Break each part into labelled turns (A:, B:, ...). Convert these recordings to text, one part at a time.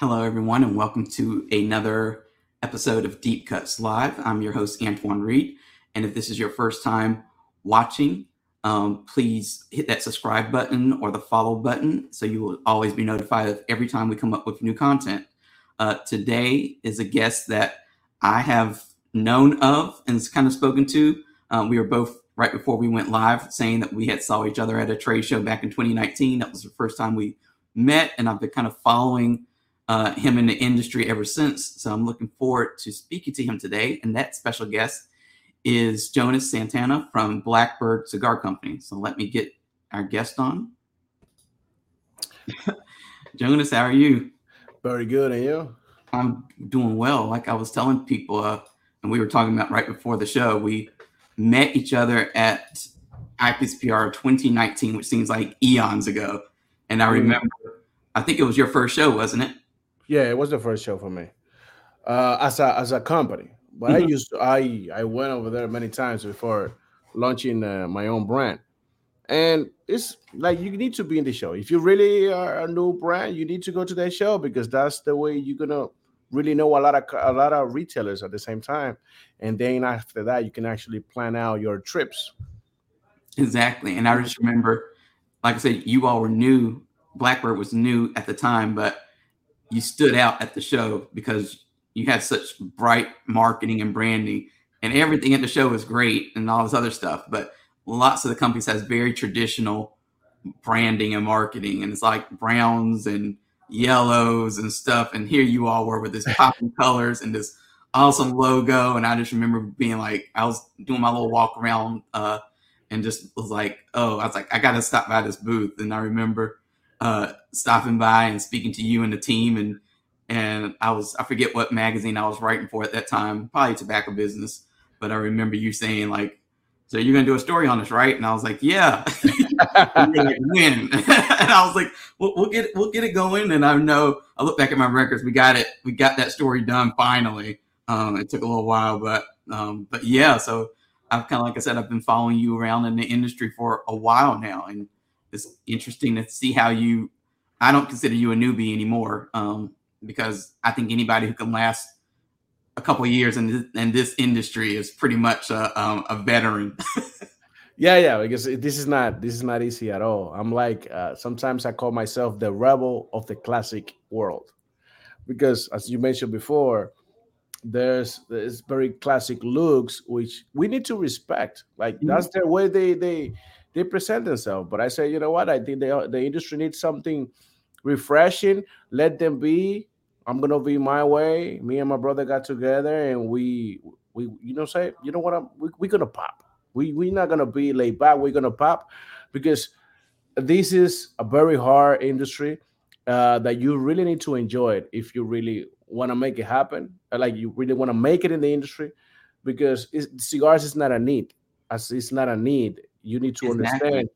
A: Hello, everyone, and welcome to another episode of Deep Cuts Live. I'm your host, Antoine Reed. And if this is your first time watching, um, please hit that subscribe button or the follow button so you will always be notified of every time we come up with new content. Uh, today is a guest that I have known of and kind of spoken to. Um, we were both right before we went live saying that we had saw each other at a trade show back in 2019. That was the first time we met, and I've been kind of following uh, him in the industry ever since. So I'm looking forward to speaking to him today. And that special guest is Jonas Santana from Blackbird Cigar Company. So let me get our guest on. Jonas, how are you?
B: Very good. And you?
A: I'm doing well. Like I was telling people, uh, and we were talking about right before the show, we met each other at IPCPR 2019, which seems like eons ago. And I mm-hmm. remember, I think it was your first show, wasn't it?
B: Yeah, it was the first show for me uh, as a as a company. But mm-hmm. I used to, I I went over there many times before launching uh, my own brand, and it's like you need to be in the show. If you really are a new brand, you need to go to that show because that's the way you're gonna really know a lot of a lot of retailers at the same time, and then after that, you can actually plan out your trips.
A: Exactly, and I just remember, like I said, you all were new. Blackbird was new at the time, but you stood out at the show because you had such bright marketing and branding and everything at the show was great and all this other stuff but lots of the companies has very traditional branding and marketing and it's like browns and yellows and stuff and here you all were with this popping colors and this awesome logo and i just remember being like i was doing my little walk around uh, and just was like oh i was like i gotta stop by this booth and i remember uh, stopping by and speaking to you and the team and and I was I forget what magazine I was writing for at that time, probably tobacco business. But I remember you saying like, "So you're gonna do a story on us, right?" And I was like, "Yeah." when? and I was like, we'll, "We'll get it, we'll get it going." And I know I look back at my records, we got it, we got that story done finally. Um, it took a little while, but um, but yeah. So I've kind of like I said, I've been following you around in the industry for a while now, and it's interesting to see how you. I don't consider you a newbie anymore um, because I think anybody who can last a couple years in this, in this industry is pretty much a, um, a veteran.
B: yeah, yeah, because this is not this is not easy at all. I'm like uh, sometimes I call myself the rebel of the classic world because, as you mentioned before, there's there's very classic looks which we need to respect. Like mm-hmm. that's the way they they they present themselves. But I say, you know what? I think the the industry needs something refreshing. Let them be. I'm gonna be my way. Me and my brother got together, and we we you know say you know what? I'm we we gonna pop. We we not gonna be laid back. We're gonna pop because this is a very hard industry uh, that you really need to enjoy it if you really want to make it happen. Like you really want to make it in the industry because cigars is not a need. As it's not a need you need to exactly. understand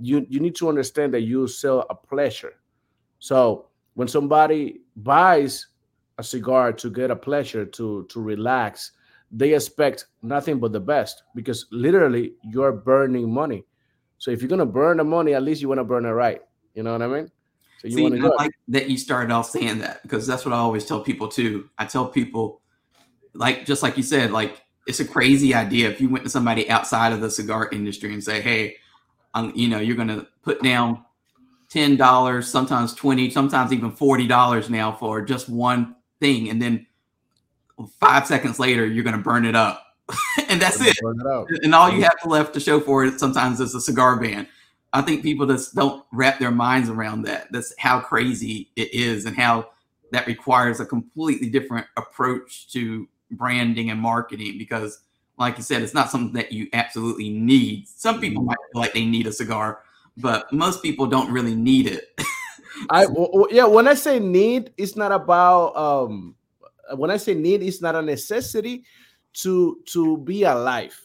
B: you you need to understand that you sell a pleasure. So when somebody buys a cigar to get a pleasure to to relax they expect nothing but the best because literally you're burning money. So if you're gonna burn the money at least you want to burn it right. You know what i mean?
A: So you want to like that you started off saying that because that's what i always tell people too. I tell people like just like you said like it's a crazy idea if you went to somebody outside of the cigar industry and say, "Hey, um, you know, you're going to put down ten dollars, sometimes twenty, sometimes even forty dollars now for just one thing, and then five seconds later you're going to burn it up, and that's it. it and all you have left to show for it sometimes is a cigar band. I think people just don't wrap their minds around that. That's how crazy it is, and how that requires a completely different approach to branding and marketing because like you said, it's not something that you absolutely need. Some people might feel like they need a cigar, but most people don't really need it.
B: I well, yeah, when I say need, it's not about um when I say need, it's not a necessity to to be alive.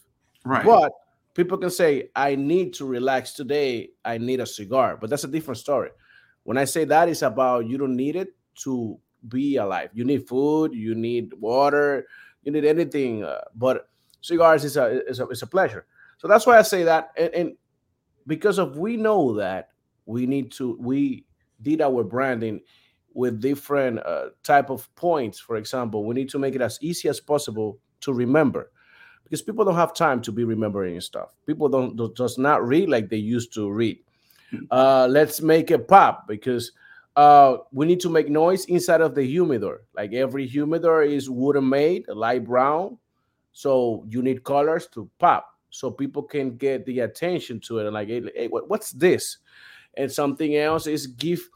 B: Right. But people can say, I need to relax today, I need a cigar, but that's a different story. When I say that, it's about you don't need it to be alive. You need food, you need water, you need anything. Uh, but cigars is a, is a is a pleasure. So that's why I say that, and, and because of we know that we need to we did our branding with different uh, type of points. For example, we need to make it as easy as possible to remember because people don't have time to be remembering stuff. People don't, don't does not read like they used to read. Hmm. Uh, let's make it pop because uh, we need to make noise inside of the humidor. Like every humidor is wooden made, light brown. So you need colors to pop so people can get the attention to it. And like, hey, what, what's this? And something else is give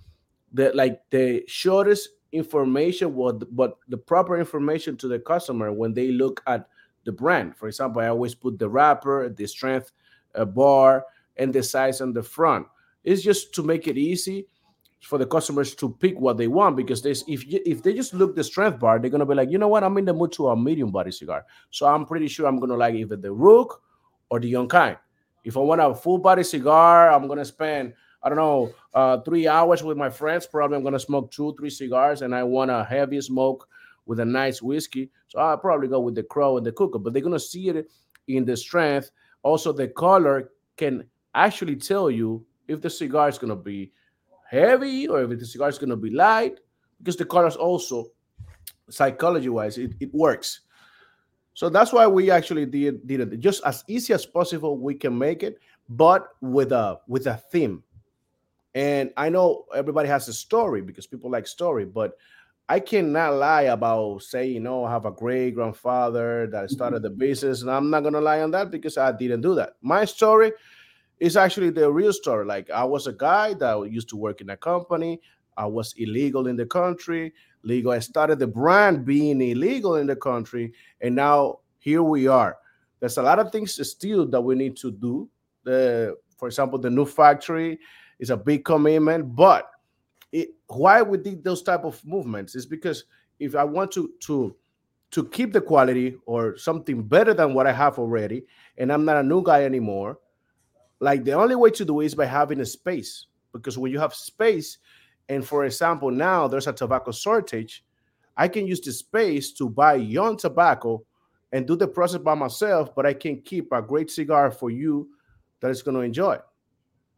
B: the like the shortest information, what but the proper information to the customer when they look at the brand. For example, I always put the wrapper, the strength uh, bar, and the size on the front. It's just to make it easy for the customers to pick what they want because there's if you, if they just look the strength bar, they're gonna be like, you know what, I'm in the mood to a medium body cigar. So I'm pretty sure I'm gonna like either the Rook or the Unkind. If I want a full body cigar, I'm gonna spend I don't know uh, three hours with my friends. Probably I'm gonna smoke two, three cigars, and I want a heavy smoke with a nice whiskey. So I'll probably go with the Crow and the Cuckoo. But they're gonna see it in the strength. Also, the color can actually tell you if the cigar is gonna be heavy or if the cigar is going to be light because the colors also psychology wise it, it works. So that's why we actually did, did it. Just as easy as possible we can make it but with a with a theme. And i know everybody has a story because people like story but i cannot lie about say, you know i have a great grandfather that started the business and i'm not going to lie on that because i didn't do that. My story it's actually the real story. Like I was a guy that used to work in a company. I was illegal in the country. Legal. I started the brand being illegal in the country, and now here we are. There's a lot of things still that we need to do. The, for example, the new factory is a big commitment, but it, why we did those type of movements is because if I want to to to keep the quality or something better than what I have already, and I'm not a new guy anymore, like the only way to do it is by having a space because when you have space and for example now there's a tobacco shortage i can use the space to buy young tobacco and do the process by myself but i can keep a great cigar for you that is going to enjoy.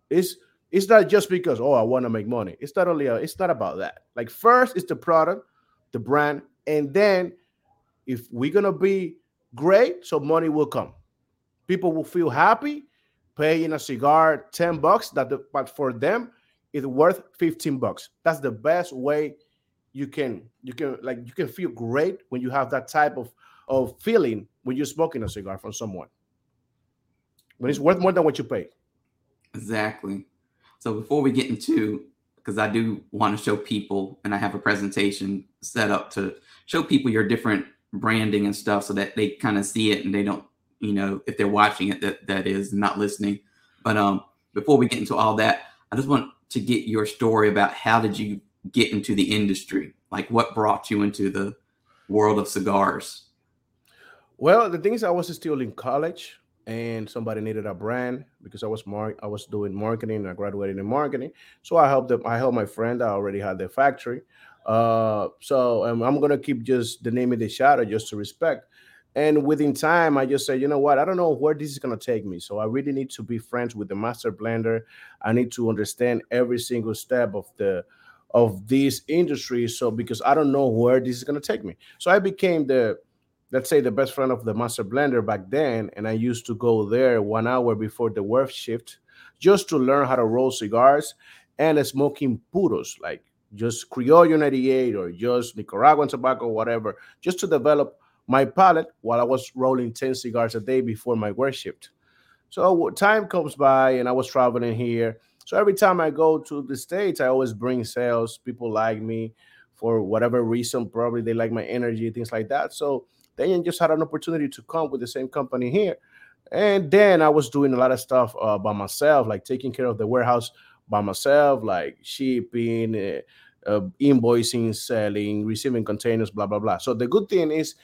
B: It's it's not just because oh i want to make money. It's not only a, it's not about that. Like first it's the product the brand and then if we're going to be great so money will come. People will feel happy paying a cigar 10 bucks that the, but for them it's worth 15 bucks. That's the best way you can you can like you can feel great when you have that type of of feeling when you're smoking a cigar from someone. When it's worth more than what you pay.
A: Exactly. So before we get into because i do want to show people and i have a presentation set up to show people your different branding and stuff so that they kind of see it and they don't you know, if they're watching it, that that is not listening. But um, before we get into all that, I just want to get your story about how did you get into the industry? Like, what brought you into the world of cigars?
B: Well, the thing is, I was still in college, and somebody needed a brand because I was mar- I was doing marketing. I graduated in marketing, so I helped them. I helped my friend. I already had the factory. Uh, so I'm gonna keep just the name of the shadow just to respect. And within time, I just said, you know what? I don't know where this is going to take me. So I really need to be friends with the master blender. I need to understand every single step of the of this industry. So because I don't know where this is going to take me. So I became the let's say the best friend of the master blender back then. And I used to go there one hour before the work shift just to learn how to roll cigars and smoking puros, like just Criollo 98 or just Nicaraguan tobacco, whatever, just to develop my palate while I was rolling 10 cigars a day before my work shift. So time comes by and I was traveling here. So every time I go to the States, I always bring sales. People like me for whatever reason. Probably they like my energy, things like that. So then just had an opportunity to come with the same company here. And then I was doing a lot of stuff uh, by myself, like taking care of the warehouse by myself, like shipping, uh, uh, invoicing, selling, receiving containers, blah, blah, blah. So the good thing is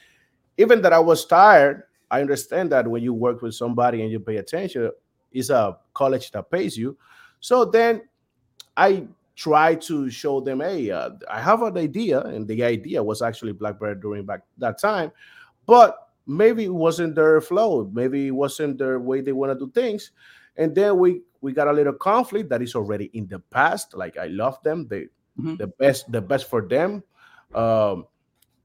B: even that I was tired, I understand that when you work with somebody and you pay attention, it's a college that pays you. So then I try to show them, hey, uh, I have an idea, and the idea was actually Blackbird during back that time, but maybe it wasn't their flow, maybe it wasn't their way they want to do things, and then we we got a little conflict that is already in the past. Like I love them, they mm-hmm. the best, the best for them. Um,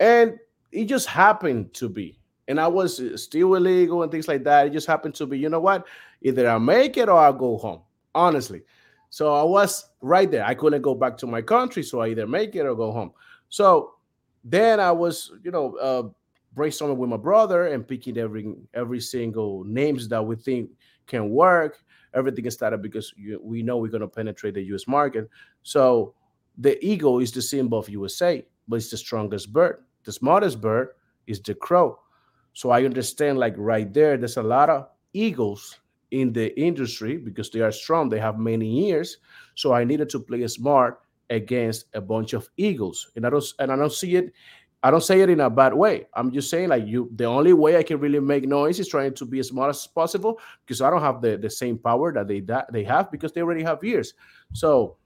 B: and it just happened to be. And I was still illegal and things like that. It just happened to be, you know what? Either I make it or I'll go home. Honestly. So I was right there. I couldn't go back to my country, so I either make it or go home. So then I was, you know, uh, brainstorming with my brother and picking every every single names that we think can work. Everything is started because you, we know we're going to penetrate the U.S. market. So the eagle is the symbol of USA, but it's the strongest bird. The smartest bird is the crow. So I understand, like right there, there's a lot of eagles in the industry because they are strong. They have many years. So I needed to play smart against a bunch of eagles, and I don't and I don't see it. I don't say it in a bad way. I'm just saying like you. The only way I can really make noise is trying to be as smart as possible because I don't have the the same power that they that they have because they already have years. So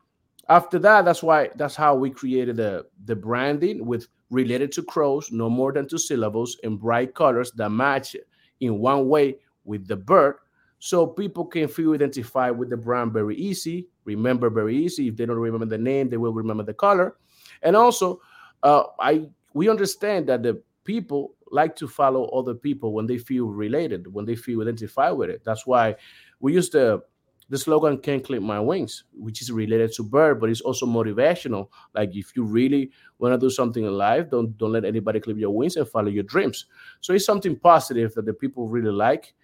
B: after that, that's why that's how we created the the branding with related to crows, no more than two syllables, in bright colors that match in one way with the bird. So people can feel identified with the brand very easy remember very easy. If they don't remember the name they will remember the color. And also uh, i we understand that the people like to follow other people when they feel related when they feel identified with it. That's why we use the the slogan can't clip my wings which is related to bird but it's also motivational like if you really want to do something in life don't don't let anybody clip your wings and follow your dreams so it's something positive that the people really like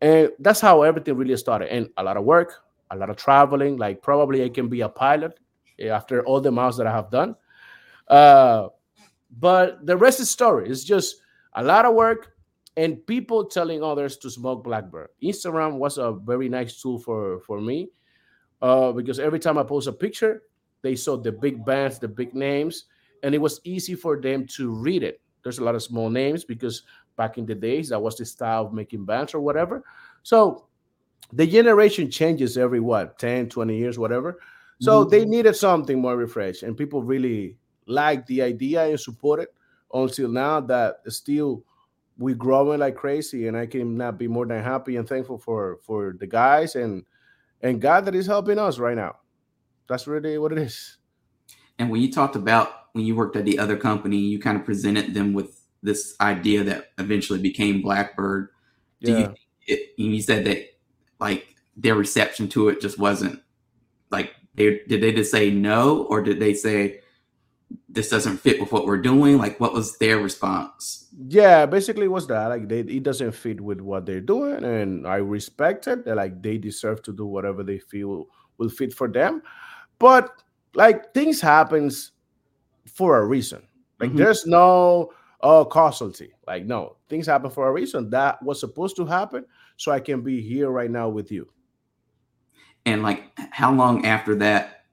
B: and that's how everything really started. And a lot of work, a lot of traveling. Like probably I can be a pilot after all the miles that I have done. Uh, but the rest is story. It's just a lot of work and people telling others to smoke Blackbird. Instagram was a very nice tool for for me uh, because every time I post a picture, they saw the big bands, the big names, and it was easy for them to read it. There's a lot of small names because back in the days. That was the style of making bands or whatever. So the generation changes every what 10, 20 years, whatever. So mm-hmm. they needed something more refreshed, and people really liked the idea and support it until now that still we're growing like crazy and i can not be more than happy and thankful for for the guys and and god that is helping us right now that's really what it is
A: and when you talked about when you worked at the other company you kind of presented them with this idea that eventually became Blackbird. Do yeah. you it, you said that like their reception to it just wasn't like they did they just say no or did they say this doesn't fit with what we're doing? Like what was their response?
B: Yeah basically was that like they, it doesn't fit with what they're doing and i respect it that like they deserve to do whatever they feel will fit for them. But like things happens for a reason. Like mm-hmm. there's no oh causality like no things happen for a reason. That was supposed to happen so i can be here right now with you.
A: And like how long after that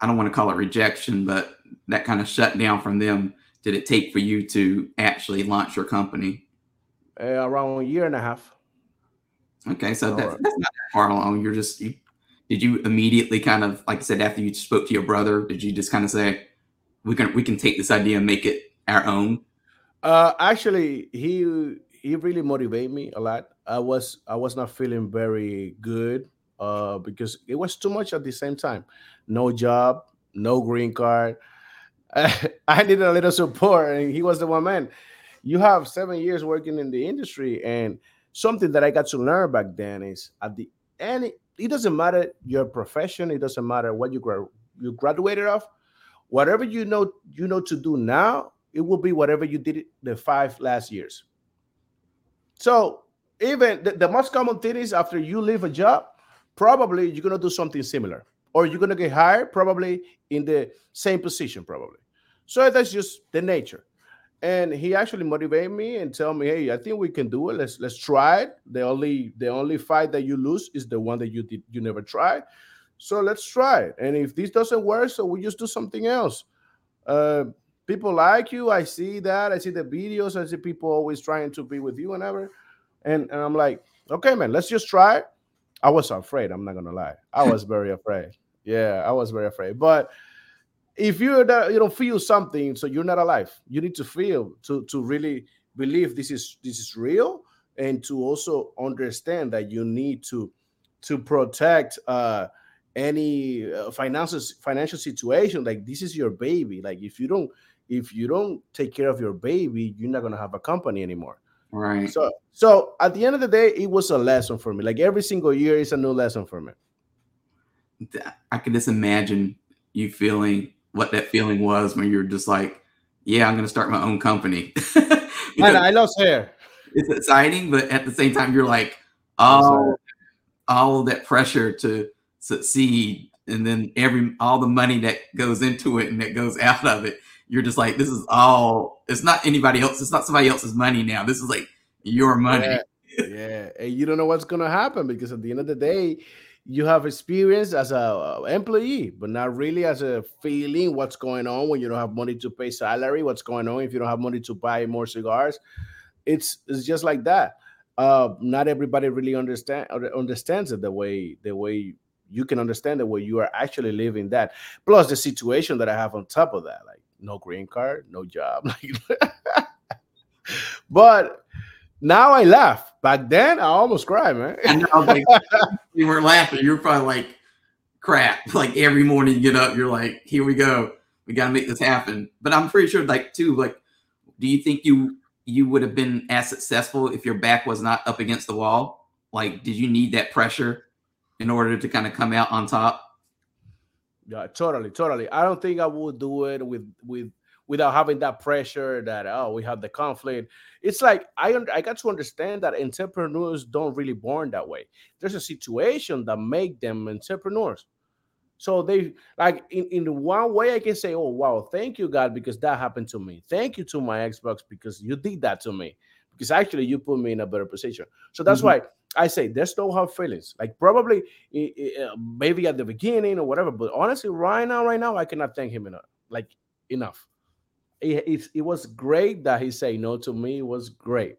A: i don't want to call it rejection but that kind of shut down from them did it take for you to actually launch your company
B: uh, around a year and a half
A: okay so that's, that's not far along you're just you, did you immediately kind of like i said after you spoke to your brother did you just kind of say we can we can take this idea and make it our own
B: uh, actually, he he really motivated me a lot. I was I was not feeling very good uh, because it was too much at the same time. No job, no green card. I needed a little support, and he was the one man. You have seven years working in the industry, and something that I got to learn back then is at the end, it doesn't matter your profession, it doesn't matter what you gra- you graduated of. Whatever you know you know to do now, it will be whatever you did the five last years. So even the, the most common thing is after you leave a job, probably you're gonna do something similar, or you're gonna get hired probably in the same position, probably. So that's just the nature. And he actually motivated me and tell me, "Hey, I think we can do it. Let's let's try it. The only the only fight that you lose is the one that you did you never tried. So let's try it. And if this doesn't work, so we just do something else." Uh, people like you. I see that. I see the videos. I see people always trying to be with you whenever. And, and I'm like, okay, man, let's just try. I was afraid. I'm not gonna lie. I was very afraid. Yeah, I was very afraid. But if you're not, you don't feel something, so you're not alive. You need to feel to to really believe this is this is real, and to also understand that you need to to protect uh any uh, financial financial situation. Like this is your baby. Like if you don't if you don't take care of your baby you're not going to have a company anymore.
A: Right.
B: So so at the end of the day it was a lesson for me. Like every single year is a new lesson for me.
A: I can just imagine you feeling what that feeling was when you're just like yeah i'm going to start my own company.
B: And i lost hair.
A: it's exciting but at the same time you're like oh all of that pressure to succeed and then every all the money that goes into it and that goes out of it you're just like this is all it's not anybody else it's not somebody else's money now. This is like your money.
B: Yeah, yeah. and you don't know what's going to happen because at the end of the day you have experience as a employee but not really as a feeling what's going on when you don't have money to pay salary what's going on if you don't have money to buy more cigars it's it's just like that uh not everybody really understand understands it the way the way you can understand it where you are actually living that. Plus the situation that I have on top of that, like no green card, no job. but now I laugh. Back then, I almost cried, man. I know,
A: like, you were laughing. You're probably like, crap. Like every morning you get up, you're like, here we go. We got to make this happen. But I'm pretty sure, like, too, like, do you think you you would have been as successful if your back was not up against the wall? Like, did you need that pressure in order to kind of come out on top?
B: Yeah, totally, totally. I don't think I would do it with with without having that pressure that oh we have the conflict. It's like I I got to understand that entrepreneurs don't really born that way. There's a situation that make them entrepreneurs. So they like in, in one way I can say, oh wow, thank you God because that happened to me. Thank you to my ex-boss because you did that to me because actually you put me in a better position. So that's mm-hmm. why I say there's no hard feelings. Like probably uh, maybe at the beginning or whatever, but honestly, right now, right now, I cannot thank him enough. Like enough. It, it, it was great that he said no to me. It was great.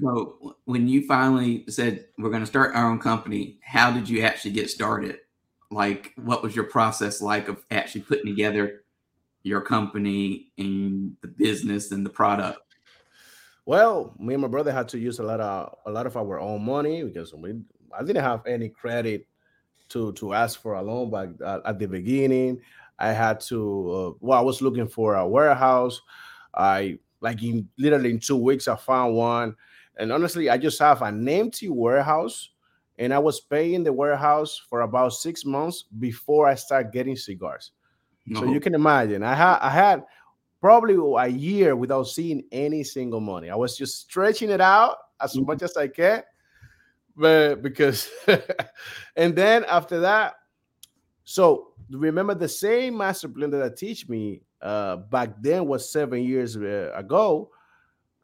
A: so when you finally said we're going to start our own company, how did you actually get started? Like, what was your process like of actually putting together your company and the business and the product?
B: Well, me and my brother had to use a lot of a lot of our own money because we I didn't have any credit to to ask for a loan back at, at the beginning. I had to uh, well, I was looking for a warehouse. I like in literally in two weeks I found one, and honestly, I just have an empty warehouse, and I was paying the warehouse for about six months before I start getting cigars. No. So you can imagine, I had I had probably a year without seeing any single money. I was just stretching it out as mm-hmm. much as I can, but because, and then after that, so remember the same master blender that teach me uh, back then was seven years uh, ago.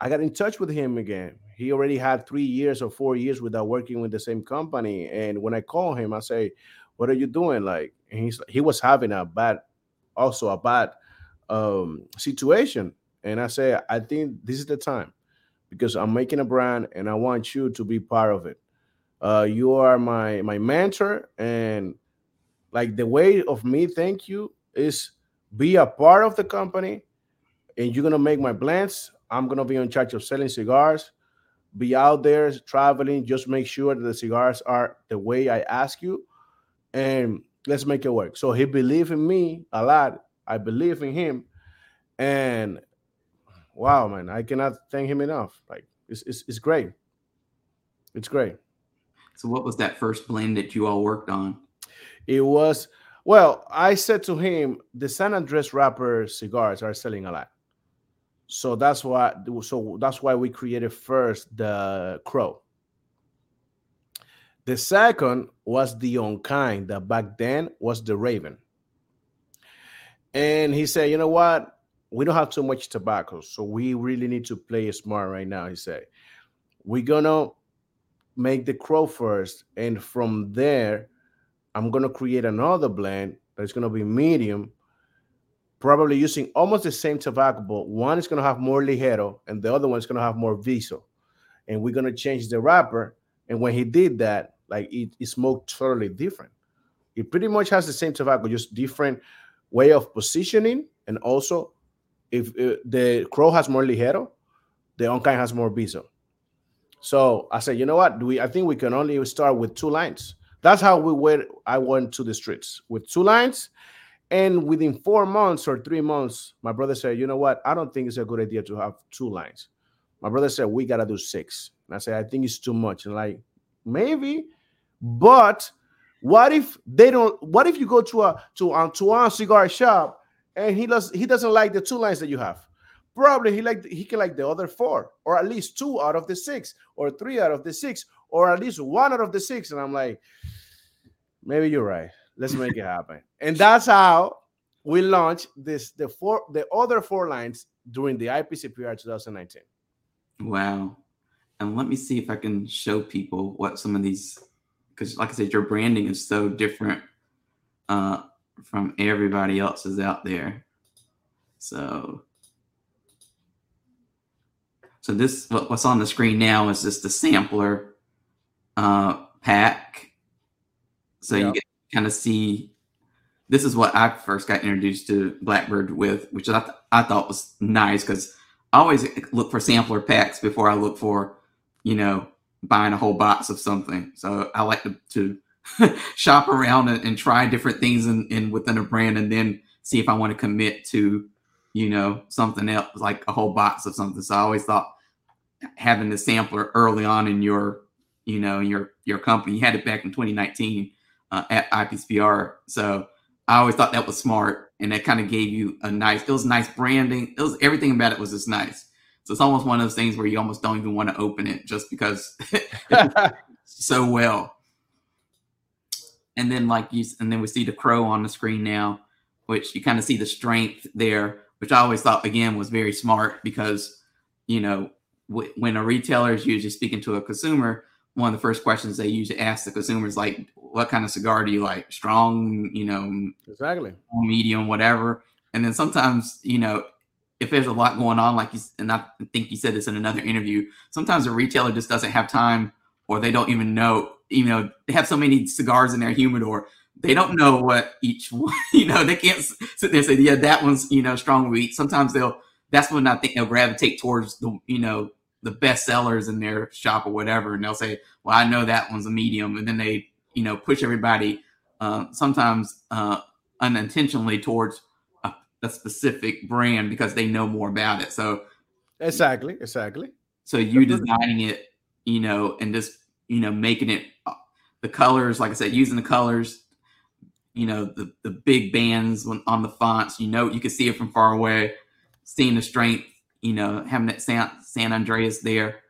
B: I got in touch with him again. He already had three years or four years without working with the same company. And when I call him, I say, "What are you doing?" Like, he's he was having a bad, also a bad um, situation. And I say, I think this is the time because I'm making a brand and I want you to be part of it. Uh, you are my my mentor, and like the way of me thank you is be a part of the company, and you're gonna make my blends. I'm gonna be in charge of selling cigars. Be out there traveling. Just make sure that the cigars are the way I ask you, and let's make it work. So he believed in me a lot, I believe in him, and wow, man, I cannot thank him enough. Like it's it's, it's great. It's great.
A: So, what was that first blend that you all worked on?
B: It was well. I said to him, the San Andres wrapper cigars are selling a lot, so that's why. So that's why we created first the Crow. The second was the Unkind that back then was the Raven. And he said, you know what? We don't have too much tobacco, so we really need to play smart right now. He said, we're gonna make the crow first, and from there, I'm gonna create another blend that's gonna be medium, probably using almost the same tobacco, but one is gonna have more ligero, and the other one is gonna have more viso. And we're gonna change the wrapper. And when he did that, like it, it smoked totally different. It pretty much has the same tobacco, just different way of positioning, and also if uh, the crow has more ligero, the unkind has more viso. So I said, you know what? Do we? I think we can only start with two lines. That's how we went. I went to the streets with two lines, and within four months or three months, my brother said, you know what? I don't think it's a good idea to have two lines. My brother said we gotta do six, and I said I think it's too much. And like maybe, but what if they don't? What if you go to a to um, a Antoine cigar shop and he does he doesn't like the two lines that you have? Probably he like he can like the other four, or at least two out of the six, or three out of the six, or at least one out of the six. And I'm like, maybe you're right. Let's make it happen. And that's how we launched this the four the other four lines during the IPCPR 2019.
A: Wow. And let me see if I can show people what some of these because like I said, your branding is so different uh, from everybody else's out there. So, so this what, what's on the screen now is just the sampler uh, pack. So yep. you kind of see. This is what I first got introduced to Blackbird with, which I, th- I thought was nice because I always look for sampler packs before I look for, you know, buying a whole box of something. So I like to, to shop around and, and, try different things in, in within a brand and then see if I want to commit to, you know, something else like a whole box of something. So I always thought having the sampler early on in your, you know, your your company, you had it back in 2019 uh, at IPCPR. So I always thought that was smart and that kind of gave you a nice, it was nice branding. It was everything about it was just nice. So it's almost one of those things where you almost don't even want to open it just because so well. And then like you, and then we see the crow on the screen now, which you kind of see the strength there, which I always thought again was very smart because you know w- when a retailer is usually speaking to a consumer, one of the first questions they usually ask the consumers like, "What kind of cigar do you like? Strong, you know,
B: exactly,
A: medium, whatever." And then sometimes you know if there's a lot going on, like you, and I think you said this in another interview, sometimes a retailer just doesn't have time or they don't even know, you know, they have so many cigars in their humidor. They don't know what each one, you know, they can't sit there and say, yeah, that one's, you know, strong wheat. Sometimes they'll, that's when I think they'll gravitate towards the, you know, the best sellers in their shop or whatever. And they'll say, well, I know that one's a medium. And then they, you know, push everybody, uh, sometimes, uh, unintentionally towards a specific brand because they know more about it. So
B: exactly, exactly.
A: So you designing it, you know, and just you know making it uh, the colors, like I said, using the colors, you know, the the big bands on the fonts. You know, you can see it from far away. Seeing the strength, you know, having that San San Andrés there,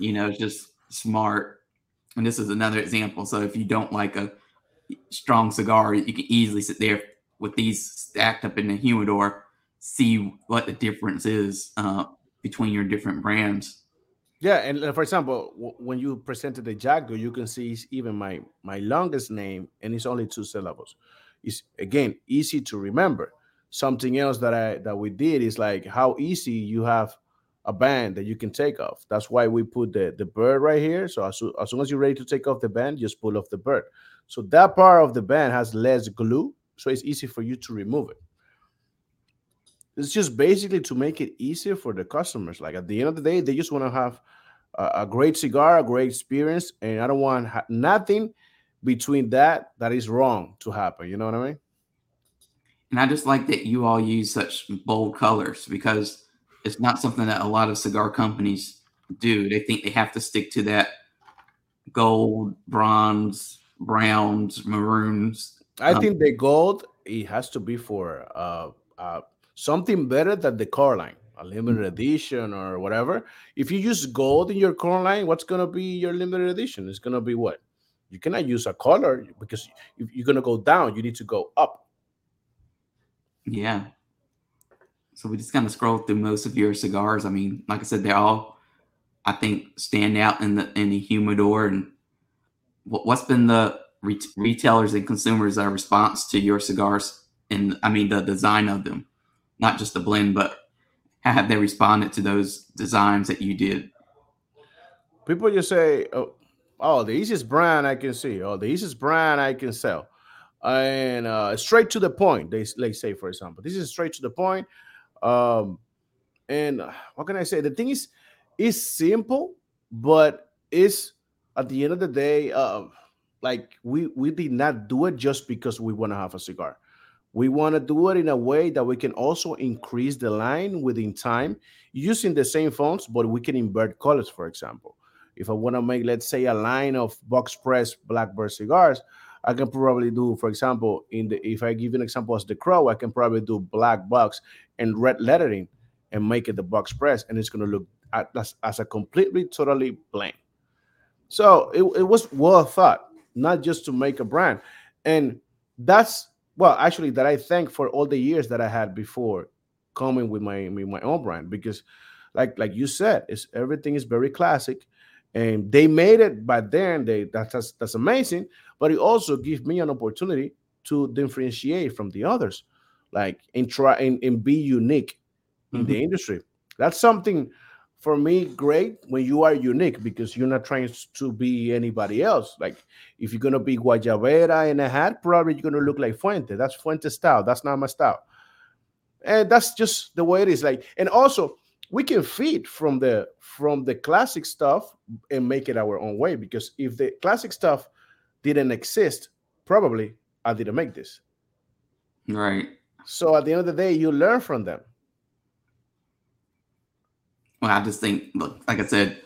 A: you know, just smart. And this is another example. So if you don't like a strong cigar, you can easily sit there with these stacked up in the humidor, see what the difference is uh, between your different brands.
B: Yeah, and for example, when you presented the Jago, you can see even my my longest name, and it's only two syllables. It's again easy to remember. Something else that I that we did is like how easy you have a band that you can take off. That's why we put the the bird right here. So as, as soon as you're ready to take off the band, just pull off the bird. So that part of the band has less glue so it's easy for you to remove it. It's just basically to make it easier for the customers. Like at the end of the day, they just want to have a, a, great cigar, a great experience, and I don't want ha- nothing between that that is wrong to happen. You know what I mean?
A: And I just like that you all use such bold colors because it's not something that a lot of cigar companies do. They think they have to stick to that gold, bronze, browns, maroons,
B: I um, think the gold it has to be for uh, uh, something better than the car line, a limited mm. edition or whatever. If you use gold in your car line, what's gonna be your limited edition? It's gonna be what? You cannot use a color because if you're gonna go down, you need to go up.
A: Yeah. So we just kind of scroll through most of your cigars. I mean, like I said, they all I think stand out in the in the humidor. And what, what's been the re- retailers and consumers' uh, response to your cigars and I mean the design of them, not just the blend, but how have they responded to those designs that you did?
B: People just say, "Oh, oh the easiest brand I can see, oh, the easiest brand I can sell," and uh, straight to the point. They like say, for example, this is straight to the point. Um, and what can I say? The thing is, it's simple, but it's at the end of the day, uh, like we we did not do it just because we want to have a cigar. We want to do it in a way that we can also increase the line within time using the same fonts, but we can invert colors, for example. If I want to make, let's say, a line of box press Blackbird cigars, I can probably do, for example, in the if I give an example as the crow, I can probably do black box and red lettering and make it the box press, and it's to look as, as a completely, totally blank. So it, it was well thought, not just to make a brand. And that's well, actually, that I thank for all the years that I had before coming with my with my own brand because, like like you said, it's everything is very classic, and they made it by then. They that's that's amazing, but it also gives me an opportunity to differentiate from the others, like and try and, and be unique in mm-hmm. the industry. That's something for me great when you are unique because you're not trying to be anybody else. Like if you're gonna be Guayabera in a hat, probably you're gonna look like Fuente. That's Fuente style. That's not my style. And that's just the way it is. Like, and also we can feed from the from the classic stuff and make it our own way. Because if the classic stuff didn't exist, probably I didn't make this.
A: Right.
B: So at the end of the day, you learn from them.
A: Well, I just think, look, like I said,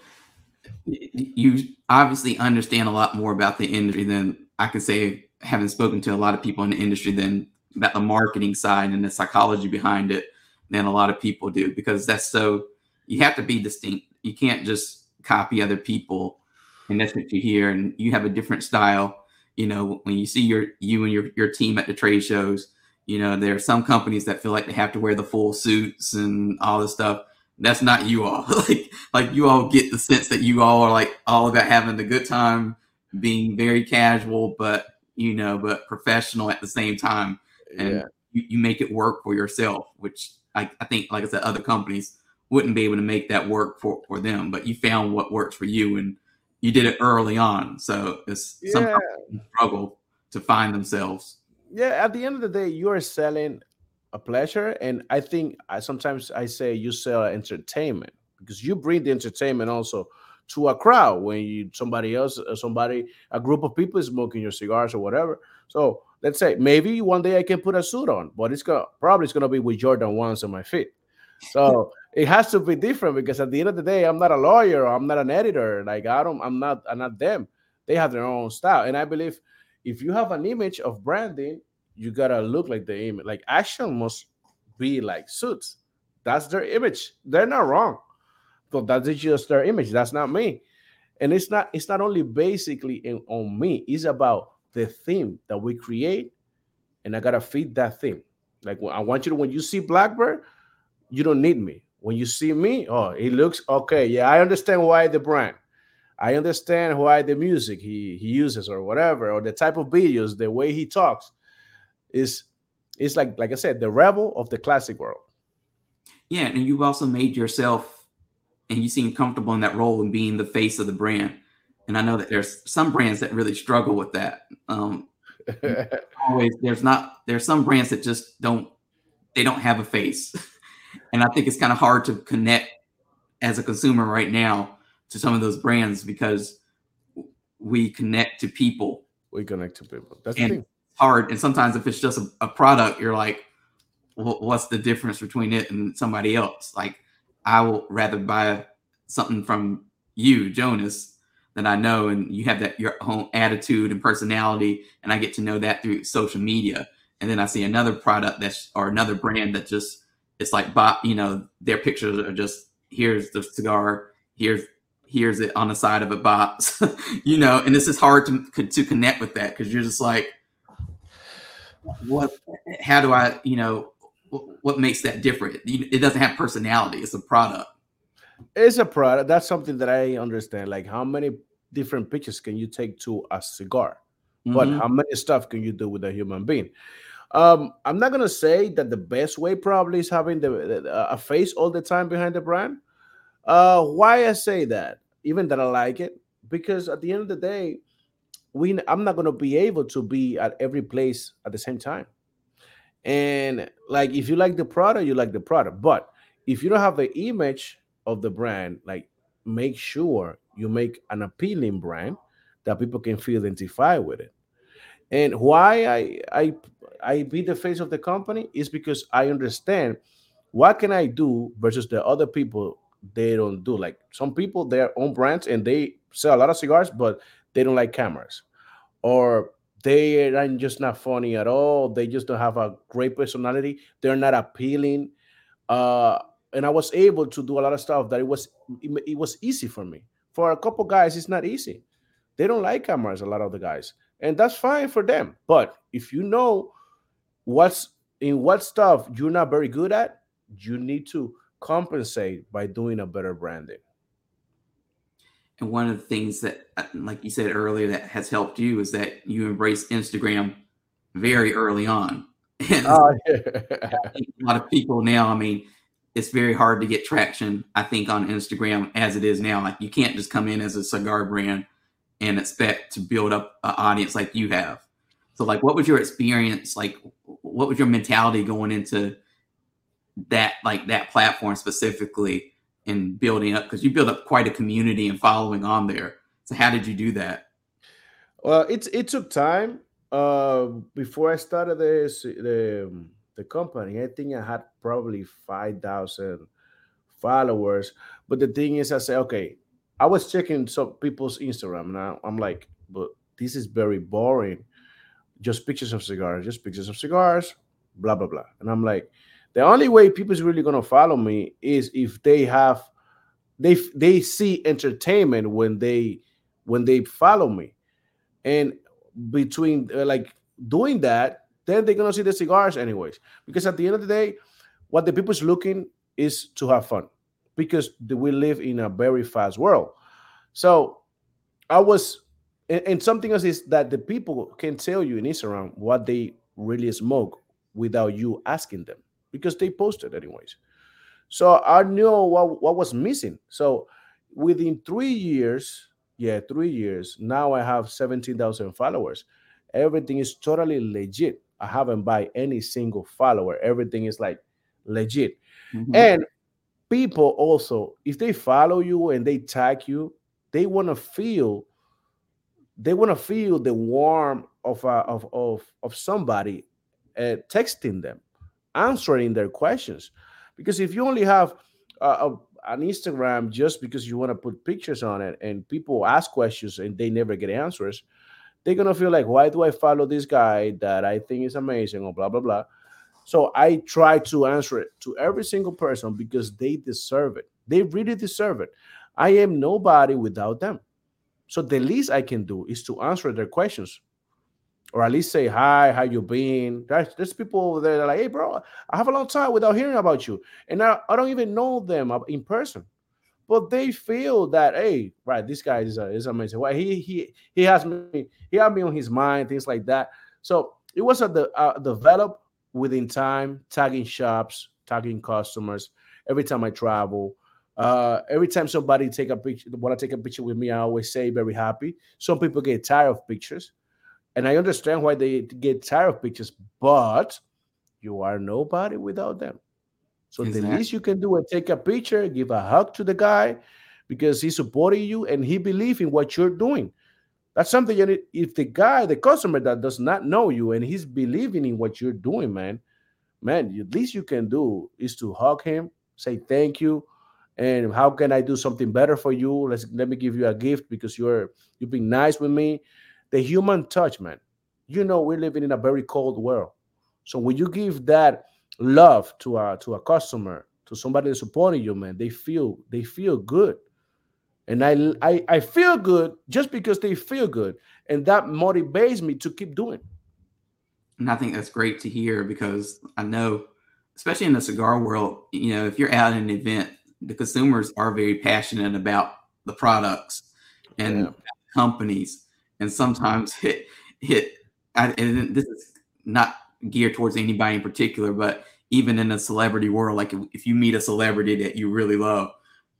A: you obviously understand a lot more about the industry than I can say, having spoken to a lot of people in the industry, than about the marketing side and the psychology behind it than a lot of people do, because that's so you have to be distinct. You can't just copy other people, and that's what you hear. And you have a different style. You know, when you see your you and your your team at the trade shows, you know there are some companies that feel like they have to wear the full suits and all this stuff that's not you all. like like you all get the sense that you all are like all about having a good time, being very casual, but you know, but professional at the same time. And yeah. you, you make it work for yourself, which I, I think, like I said, other companies wouldn't be able to make that work for, for them. But you found what works for you and you did it early on. So it's yeah. some struggle to find themselves.
B: Yeah, at the end of the day, you are selling a pleasure. And I think I sometimes I say you sell entertainment because you bring the entertainment also to a crowd when you somebody else, uh, somebody, a group of people is smoking your cigars or whatever. So let's say maybe one day I can put a suit on, but it's gonna probably it's gonna be with Jordan ones on my feet. So it has to be different because at the end of the day, I'm not a lawyer, I'm not an editor. Like I don't, I'm not, I'm not them. They have their own style, and I believe if you have an image of branding, you gotta look like the image. Like Ashton must be like suits. That's their image. They're not wrong. So that's just their image. That's not me. And it's not. It's not only basically in, on me. It's about the theme that we create, and I gotta feed that theme. Like I want you to when you see Blackbird, you don't need me. When you see me, oh, it looks okay. Yeah, I understand why the brand. I understand why the music he he uses or whatever, or the type of videos, the way he talks is is like like I said, the rebel of the classic world.
A: Yeah, and you've also made yourself, and you seem comfortable in that role and being the face of the brand. And I know that there's some brands that really struggle with that. Um, always, there's not there's some brands that just don't they don't have a face, and I think it's kind of hard to connect as a consumer right now to some of those brands because we connect to people.
B: We connect to people. That's
A: and, hard. And sometimes if it's just a, a product, you're like, well, what's the difference between it and somebody else? Like, I will rather buy something from you, Jonas, that I know, and you have that your own attitude and personality, and I get to know that through social media. And then I see another product that's or another brand that just it's like, you know, their pictures are just here's the cigar, here's here's it on the side of a box, you know, and this is hard to to connect with that because you're just like, what how do i you know what makes that different? It doesn't have personality. It's a product.
B: It's a product. That's something that i understand. Like how many different pictures can you take to a cigar? Mm-hmm. but how many stuff can you do with a human being? Um i'm not gonna say that the best way probably is having the, the a face all the time behind the brand. Uh why i say that even that i like it because at the end of the day we I'm not gonna be able to be at every place at the same time. And like if you like the product, you like the product. But if you don't have the image of the brand, like make sure you make an appealing brand that people can feel identified with it. And why I I I be the face of the company is because I understand what can I do versus the other people they don't do. Like some people, their own brands and they sell a lot of cigars, but they don't like cameras, or they are just not funny at all. They just don't have a great personality. They're not appealing. Uh, and I was able to do a lot of stuff that it was it, it was easy for me. For a couple guys, it's not easy. They don't like cameras. A lot of the guys, and that's fine for them. But if you know what's in what stuff you're not very good at, you need to compensate by doing a better branding.
A: And one of the things that, uh, like you said earlier, that has helped you is that you embrace Instagram very early on. And oh, yeah. a lot of people now, I mean, it's very hard to get traction, I think, on Instagram as it is now. Like you can't just come in as a cigar brand and expect to build up an audience like you have. So, like, what was your experience? Like, what was your mentality going into that, like that platform specifically? And building up because you build up quite a community and following on there. So how did you do that?
B: Well, it it took time. Uh, before I started this the the company, I think I had probably five thousand followers. But the thing is, I say, okay, I was checking some people's Instagram, and I, I'm like, but this is very boring. Just pictures of cigars, just pictures of cigars, blah blah blah. And I'm like, the only way people is really gonna follow me is if they have they they see entertainment when they when they follow me, and between uh, like doing that, then they're gonna see the cigars anyways. Because at the end of the day, what the people is looking is to have fun, because we live in a very fast world. So I was, and, and something else is that the people can tell you in Instagram what they really smoke without you asking them because they posted anyways. So I knew what, what was missing. So within three years, yeah, three years, now I have 17,000 followers. Everything is totally legit. I haven't buy any single follower. Everything is like legit. Mm-hmm. And people also, if they follow you and they tag you, they want to feel they want to feel the warmth of, uh, of of of somebody uh, texting them answering their questions. Because if you only have a, an Instagram just because you want to put pictures on it and people ask questions and they never get answers, they're gonna feel like, why do I follow this guy that I think is amazing or blah blah blah. So I try to answer it to every single person because they deserve it. They really deserve it. I am nobody without them. So the least I can do is to answer their questions or at least say hi, how you been? There's, there's people over there that like, hey, bro, I have a long time without hearing about you, and I, I don't even know them in person, but they feel that, hey, right, this guy is, uh, is amazing. Well, he he he has me, he had me on his mind, things like that. So it was a de- uh, develop within time, tagging shops, tagging customers. Every time I travel, uh, every time somebody take a picture, want to take a picture with me, I always say very happy. Some people get tired of pictures and I understand why they get tired of pictures, but you are nobody without them. So exactly. the least you can do is take a picture, give a hug to the guy because he's supporting you and he believes in what you're doing. That's something you need. if the guy, the customer that does not know you and he's believing in what you're doing, man, man, the least you can do is to hug him, say thank you, and how can I do something better for you? Let's let me give you a gift because you're you've been nice with me the human touch, man. You know, we're living in a very cold world. So when you give that love to a to a customer, to somebody that's supporting you, man, they feel they feel good. And I, I I feel good just because they feel good. And that motivates me to keep doing.
A: And I think that's great to hear because I know, especially in the cigar world, you know, if you're out at an event, the consumers are very passionate about the products and yeah. companies and sometimes hit hit. And this is not geared towards anybody in particular, but even in a celebrity world, like if you meet a celebrity that you really love,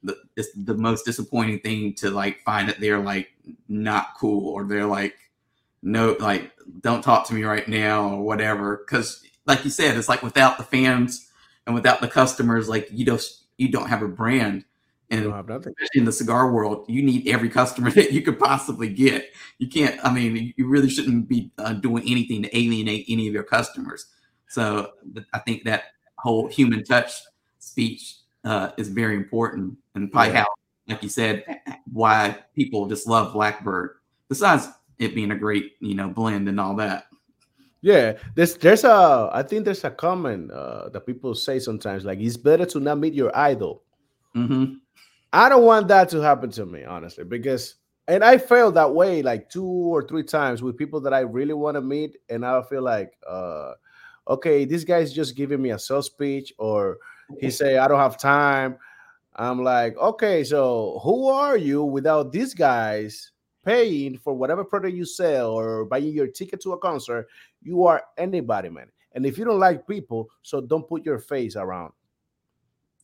A: the, it's the most disappointing thing to like find that they're like not cool or they're like no like don't talk to me right now or whatever because like you said it's like without the fans and without the customers like you don't you don't have a brand And especially in the cigar world, you need every customer that you could possibly get. You can't. I mean, you really shouldn't be uh, doing anything to alienate any of your customers. So I think that whole human touch speech uh, is very important, and probably yeah. how, like you said, why people just love Blackbird. Besides it being a great, you know, blend and all that.
B: Yeah, there's there's a I think there's a comment uh, that people say sometimes like it's better to not meet your idol.
A: Mm-hmm.
B: I don't want that to happen to me honestly because and I failed that way like two or three times with people that I really want to meet, and I feel like, uh, okay, this guy's just giving me a sales speech, or he say I don't have time. I'm like, okay, so who are you without these guys paying for whatever product you sell or buying your ticket to a concert? You are anybody, man. And if you don't like people, so don't put your face around.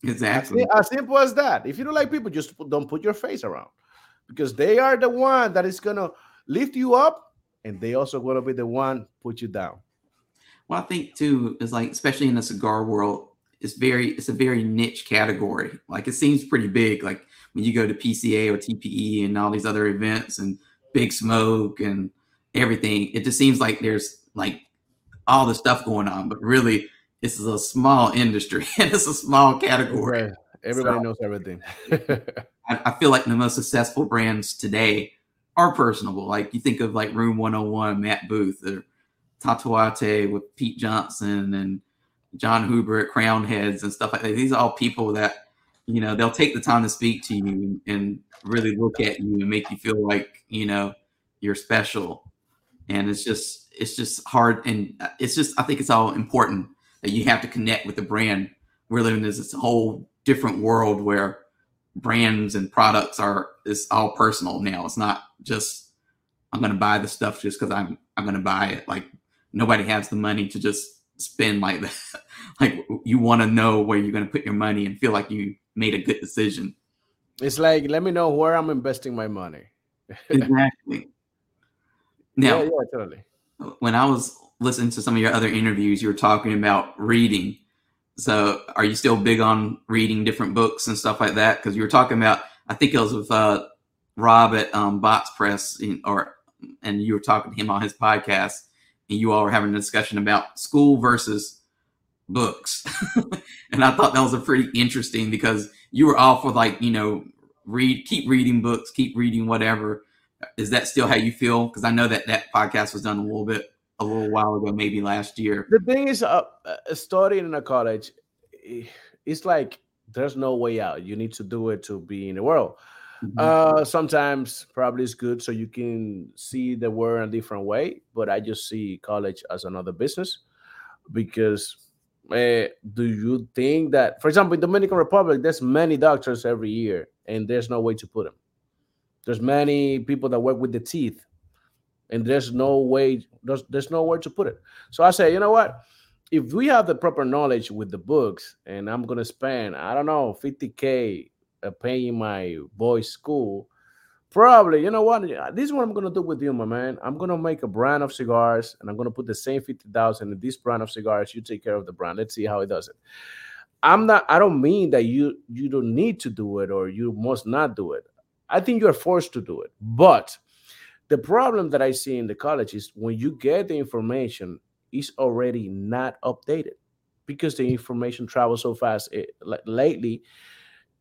A: Exactly.
B: As, as simple as that. If you don't like people, just don't put your face around because they are the one that is gonna lift you up, and they also gonna be the one put you down.
A: Well, I think too is like, especially in the cigar world, it's very it's a very niche category. Like it seems pretty big. Like when you go to PCA or TPE and all these other events and Big Smoke and everything, it just seems like there's like all the stuff going on, but really this is a small industry and it's a small category.
B: Right. Everybody so, knows everything.
A: I, I, feel like the most successful brands today are personable. Like you think of like Room 101, Matt Booth, or Tatuaje with Pete Johnson and Jon Huber at Crowned Heads and stuff like that. These are all people that, you know, they'll take the time to speak to you and, and really look at you and make you feel like, you know, you're special. And it's just, it's just hard. And uh, it's just, I think it's all important that you have to connect with the brand. We're living in this whole different world where brands and products are it's all personal now. It's not just I'm going to buy the stuff just because I'm I'm going to buy it. Like nobody has the money to just spend like that. like you want to know where you're going to put your money and feel like you made a good decision.
B: It's like let me know where I'm investing my money.
A: exactly. Now,
B: yeah, yeah, totally.
A: When I was listening to some of your other interviews, you were talking about reading so, are you still big on reading different books and stuff like that? Because you were talking about, I think it was with uh, Rob at um, Boxpressd, or and you were talking to him on his podcast, and you all were having a discussion about school versus books, and I thought that was a pretty interesting because you were all for like you know read, keep reading books, keep reading whatever. Is that still how you feel? Because I know that that podcast was done a little bit a little while ago, maybe last year.
B: The thing is, uh, uh, studying in a college, it's like there's no way out. You need to do it to be in the world. Mm-hmm. Uh, sometimes probably it's good so you can see the world in a different way. But I just see college as another business because uh, do you think that, for example, in Dominican Republic, there's many doctors every year, and there's no way to put them. There's many people that work with the teeth and there's no way there's, there's nowhere to put it. So i say you know what? If we have the proper knowledge with the books and i'm going to spend i don't know 50k uh, paying my boys school probably you know what? This is what i'm going to do with you my man. I'm going to make a brand of cigars and i'm going to put the same 50000 in this brand of cigars. You take care of the brand. Let's see how it does it. I'm not i don't mean that you you don't need to do it or you must not do it. I think you're forced to do it but the problem that I see in the college is when you get the information, it's already not updated because the information travels so fast it, eh, like, lately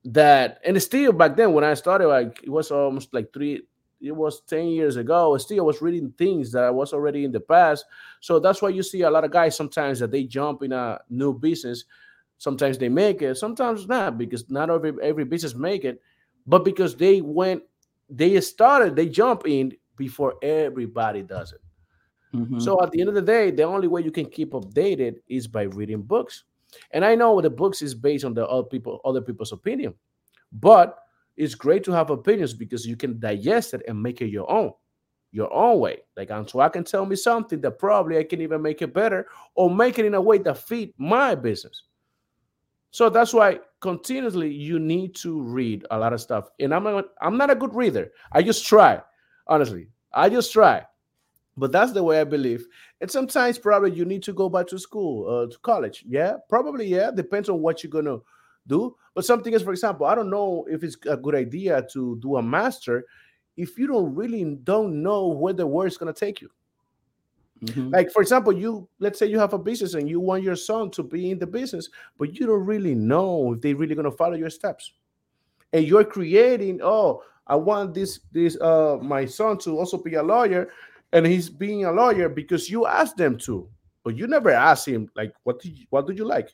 B: that and still back then when I started, like it was almost like three, it was 10 years ago. Still, I was reading things that I was already in the past. So that's why you see a lot of guys sometimes that they jump in a new business. Sometimes they make it, sometimes not, because not every every business make it, but because they went, they started, they jump in before everybody does it. Mm-hmm. So at the end of the day, the only way you can keep updated is by reading books. And I know the books is based on the other people, other people's opinion, but it's great to have opinions because you can digest it and make it your own, your own way. Like Antoine can tell me something that probably I can even make it better or make it in a way that fit my business. So that's why continuously you need to read a lot of stuff. And I'm not, I'm not a good reader. I just try. Honestly, I just try. But that's the way I believe. And sometimes probably you need to go back to school, uh, to college. Yeah, probably. Yeah, depends on what you're gonna do. But something is, for example, I don't know if it's a good idea to do a master if you don't really don't know where the word is going to take you. Mm-hmm. Like, for example, you let's say you have a business and you want your son to be in the business, but you don't really know if they're really going to follow your steps. And you're creating, oh, I want this this uh my son to also be a lawyer, and he's being a lawyer because you asked them to, but you never asked him like what do you, what do you like?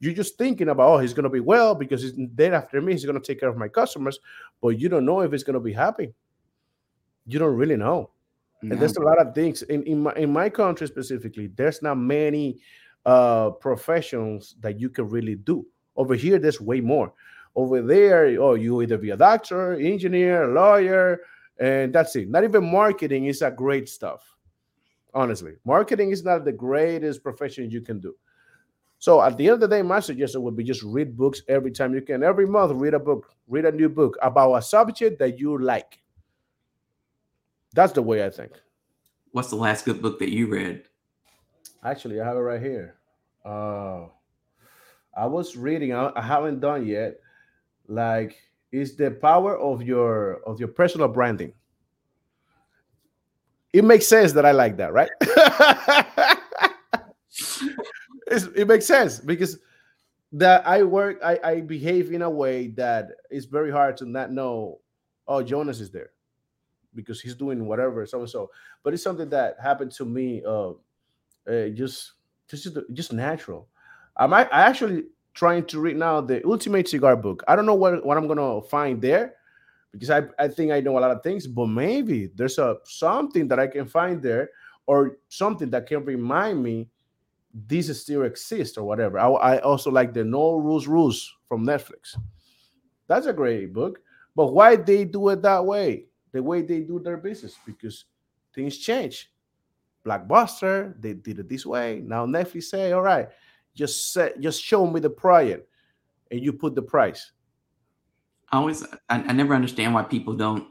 B: You're just thinking about oh he's gonna be well because he's there after me he's gonna take care of my customers, but you don't know if he's gonna be happy. You don't really know. No. And there's a lot of things in, in my in my country specifically. There's not many uh professions that you can really do. Over here, there's way more. Over there, oh, you either be a doctor, engineer, lawyer, and that's it. Not even marketing is a great stuff. Honestly, marketing is not the greatest profession you can do. So at the end of the day, my suggestion would be just read books every time you can. Every month, read a book, read a new book about a subject that you like. That's the way I think.
A: What's the last good book that you read?
B: Actually, I have it right here. Uh, I was reading. I, I haven't done yet. Like, is the power of your of your personal branding. It makes sense that I like that, right? it makes sense because that I work, I, I behave in a way that it's very hard to not know. Oh, Jonas is there because he's doing whatever so and so. But it's something that happened to me. Uh, uh just just just natural. I'm I actually trying to read now the Ultimate Cigar book. I don't know what, what I'm gonna find there because I, I think I know a lot of things, but maybe there's a something that I can find there or something that can remind me this still exists or whatever. I, I also like the No Rules Rules from Netflix. That's a great book. But why they do it that way? The way they do their business because things change. Blockbuster, they did it this way. Now Netflix say, all right, just set, just show me the project, and you put the price.
A: I always, I, I never understand why people don't.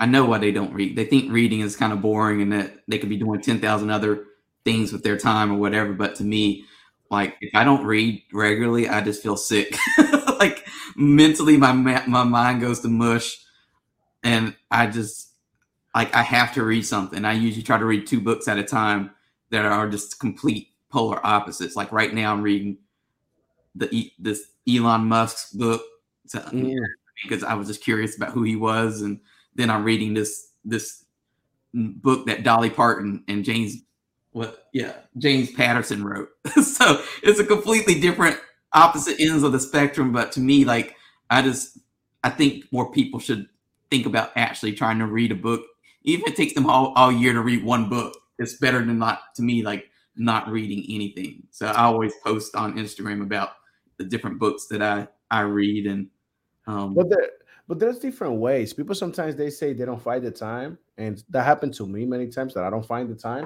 A: I know why they don't read. They think reading is kind of boring, and that they could be doing ten thousand other things with their time or whatever. But to me, like if I don't read regularly, I just feel sick. like mentally, my my mind goes to mush, and I just like I have to read something. I usually try to read two books at a time that are just complete polar opposites. Like right now, I'm reading the this Elon Musk's book to, yeah. because I was just curious about who he was, and then I'm reading this this book that Dolly Parton and James what yeah James Patterson wrote. so it's a completely different opposite ends of the spectrum. But to me, like I just I think more people should think about actually trying to read a book, even if it takes them all, all year to read one book. It's better than not to me like not reading anything. So I always post on Instagram about the different books that I I read and um
B: but there but there's different ways. People sometimes they say they don't find the time, and that happened to me many times that I don't find the time.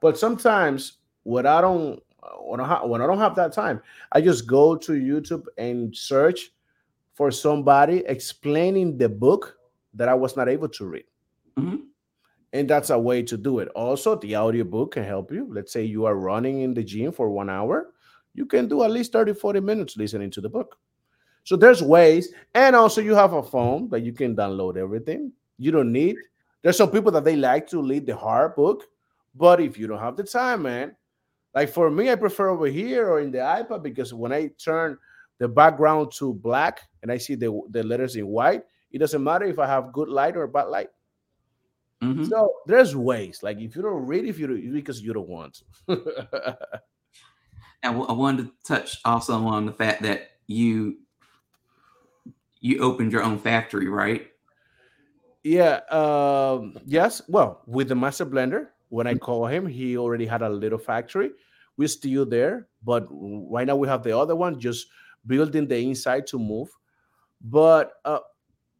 B: But sometimes what I don't when I, when I don't have that time, I just go to YouTube and search for somebody explaining the book that I was not able to read. Mm-hmm and that's a way to do it. Also the audiobook can help you. Let's say you are running in the gym for one hour you can do at least 30 40 minutes listening to the book. So there's ways and also you have a phone that you can download everything. You don't need there's some people that they like to read the hard book but if you don't have the time man like for me i prefer over here or in the ipad because when i turn the background to black and i see the, the letters in white it doesn't matter if i have good light or bad light Mm-hmm. So there's ways. Like if you don't read, if you don't, because you don't want
A: to. and I wanted to touch also on the fact that you you opened your own factory, right?
B: Yeah. Um, yes. Well, with the master blender, when I call him, he already had a little factory. We're still there, but right now we have the other one just building the inside to move. But uh,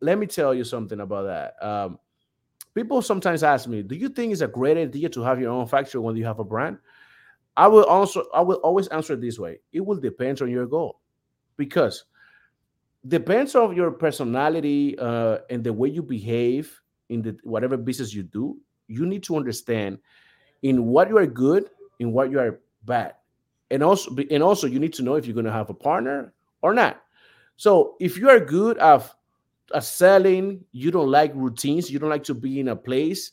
B: let me tell you something about that. Um, people sometimes ask me, "Do you think it's a great idea to have your own factory when you have a brand?" I will also I will always answer it this way. It will depend on your goal, because depends on your personality uh, and the way you behave in the whatever business you do. You need to understand in what you are good, in what you are bad, and also and also you need to know if you're going to have a partner or not. So if you are good at, at selling, you don't like routines, you don't like to be in a place,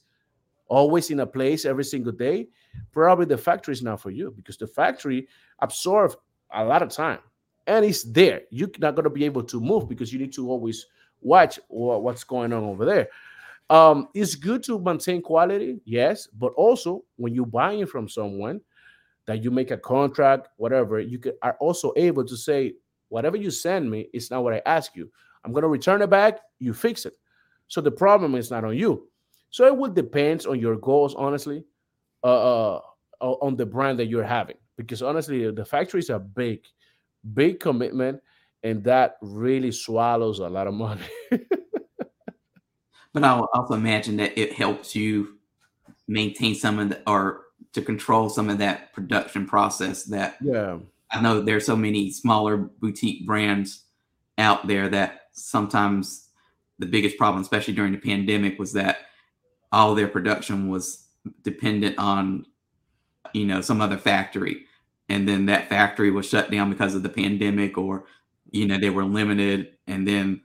B: always in a place every single day, probably the factory is not for you because the factory absorbs a lot of time and it's there. You're not going to be able to move because you need to always watch what's going on over there. Um, it's good to maintain quality, yes, but also when you're buying from someone that you make a contract, whatever, you can, are also able to say, whatever you send me is not what I ask you. I'm going to return it back, you fix it. So the problem is not on you. So it will depend on your goals, honestly, uh, uh, on the brand that you're having. Because honestly, the factory is a big, big commitment, and that really swallows a lot of money.
A: but I will also imagine that it helps you maintain some of the, or to control some of that production process that
B: yeah
A: i know there's so many smaller boutique brands out there that sometimes the biggest problem especially during the pandemic was that all their production was dependent on you know some other factory. And then that factory was shut down because of the pandemic or you know they were limited. And then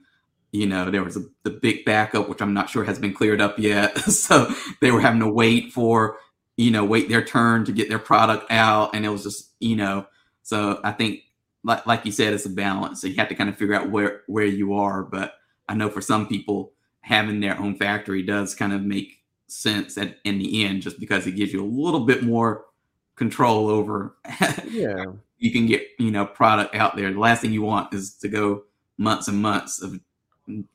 A: you know there was a, the big backup which i'm not sure has been cleared up yet. So they were having to wait for you know wait their turn to get their product out. And it was just you know so i think like, like you said it's a balance so you have to kind of figure out where where you are but i know for some people having their own factory does kind of make sense at in the end just because it gives you a little bit more control over
B: yeah.
A: you can get you know product out there. The last thing you want is to go months and months of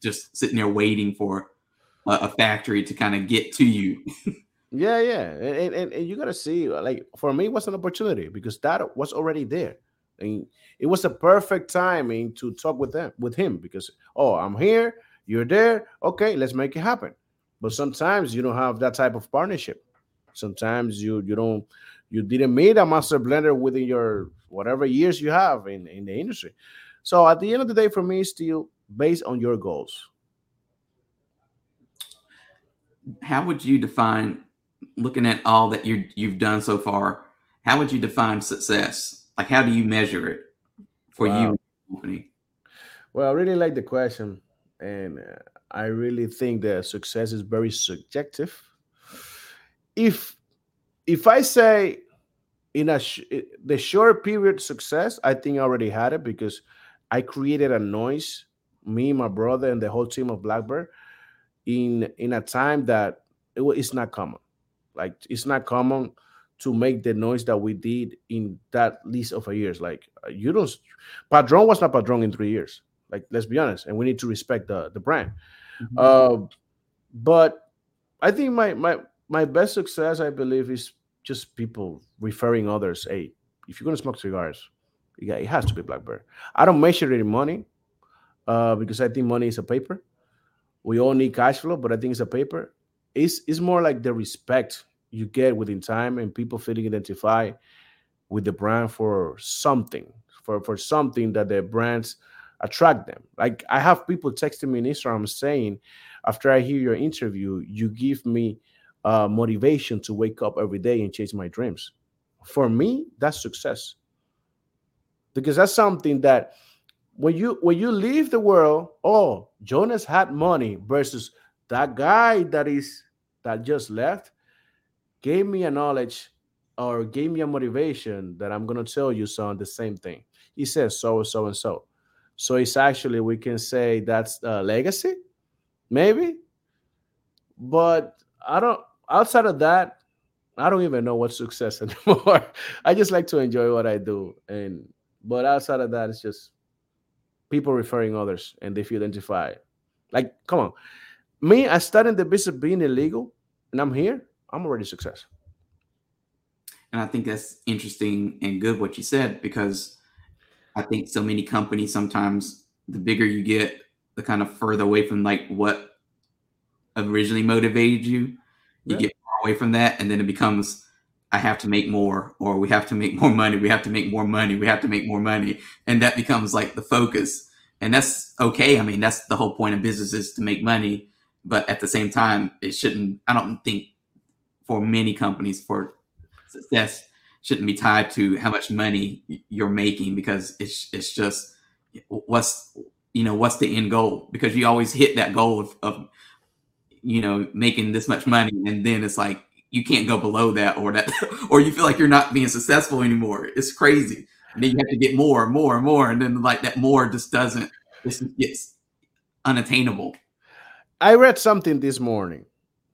A: just sitting there waiting for a, a factory to kind of get to you.
B: Yeah yeah and, and, and you gotta see like for me it was an opportunity? Because that was already there and it was a perfect timing to talk with them with him because oh i'm here you're there okay let's make it happen but sometimes you don't have that type of partnership sometimes you you don't you didn't meet a master blender within your whatever years you have in, in the industry. So at the end of the day, for me, still based on your goals.
A: How would you define looking at all that you you've done so far? How would you define success? Like, how do you measure it for wow. you, company?
B: Well, I really like the question, and uh, I really think that success is very subjective. If if I say in a sh- the short period success, I think I already had it because I created a noise, me, my brother, and the whole team of Blackbird, in in a time that it, it's not common. Like it's not common to make the noise that we did in that least of a years. Like uh, you don't, Padron was not Padron in three years. Like let's be honest, and we need to respect the the brand. Mm-hmm. Uh, but I think my my my best success, I believe, is just people referring others. Hey, if you're gonna smoke cigars, got, it has to be Blackbird. I don't measure it in money uh, because I think money is a paper. We all need cash flow, but I think it's a paper. It's it's more like the respect you get within time and people feeling identified with the brand for something, for for something that their brands attract them. Like I have people texting me in Instagram saying, after I hear your interview, you give me uh, motivation to wake up every day and chase my dreams. For me, that's success because that's something that when you when you leave the world, oh, Jonas had money versus that guy that is that just left gave me a knowledge or gave me a motivation that I'm gonna tell you son the same thing. He says so and so and so. So it's actually we can say that's a legacy, maybe. But I don't outside of that, I don't even know what success anymore. I just like to enjoy what I do, and but outside of that, it's just people referring others and they feel identified. Like, come on, me, I started the business being illegal, and I'm here. I'm already success.
A: And I think that's interesting and good what you said because I think so many companies sometimes the bigger you get, the kind of further away from like what originally motivated you you yeah. get away from that and then it becomes i have to make more or we have to make more money we have to make more money we have to make more money and that becomes like the focus and that's okay i mean that's the whole point of business is to make money but at the same time it shouldn't i don't think for many companies for success shouldn't be tied to how much money you're making because it's it's just what's you know, what's the end goal? Because you always hit that goal of, of you know, making this much money, and then it's like you can't go below that, or that, or you feel like you're not being successful anymore. It's crazy. And then you have to get more, and more, and more, and then like that more just doesn't. it's, gets unattainable.
B: I read something this morning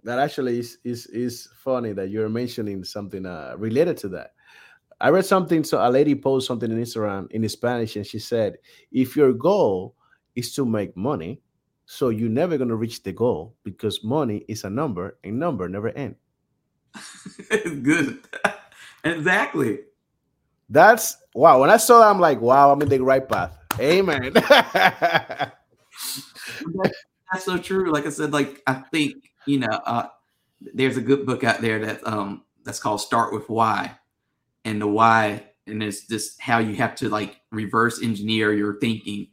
B: that actually is is is funny that you're mentioning something uh, related to that. I read something. So a lady posted something in Instagram in Spanish, and she said, "If your goal is to make money, so you're never gonna reach the goal because money is a number, and number never end."
A: Good, exactly.
B: That's wow. When I saw that, I'm like, wow, I'm in the right path. Amen.
A: that's, that's so true. Like I said, like I think you know, uh, there's a good book out there that um that's called Start with Why. And the why and it's just how you have to like reverse engineer your thinking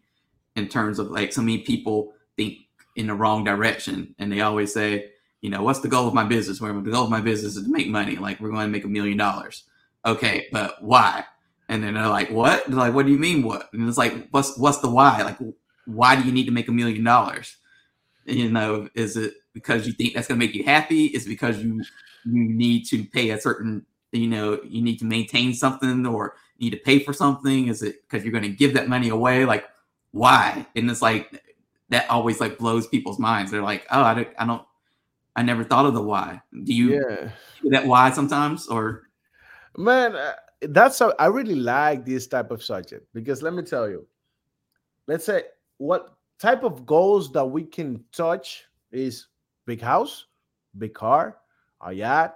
A: in terms of like so many people think in the wrong direction. And they always say you know what's the goal of my business? Well the goal of my business is to make money. Like we're going to make a million dollars. Okay but why? And then they're like what? They're like what do you mean what? And it's like what's what's the why? Like why do you need to make a million dollars you know is it because you think that's going to make you happy? Is because you you need to pay a certain you know you need to maintain something or need to pay for something? Is it because you're going to give that money away? Like why? And it's like that always like blows people's minds. They're like oh i don't i, don't, I never thought of the why. Do you yeah. that why sometimes or?
B: Man uh, that's a, i really like this type of subject because let me tell you let's say what type of goals that we can touch is big house big car a yacht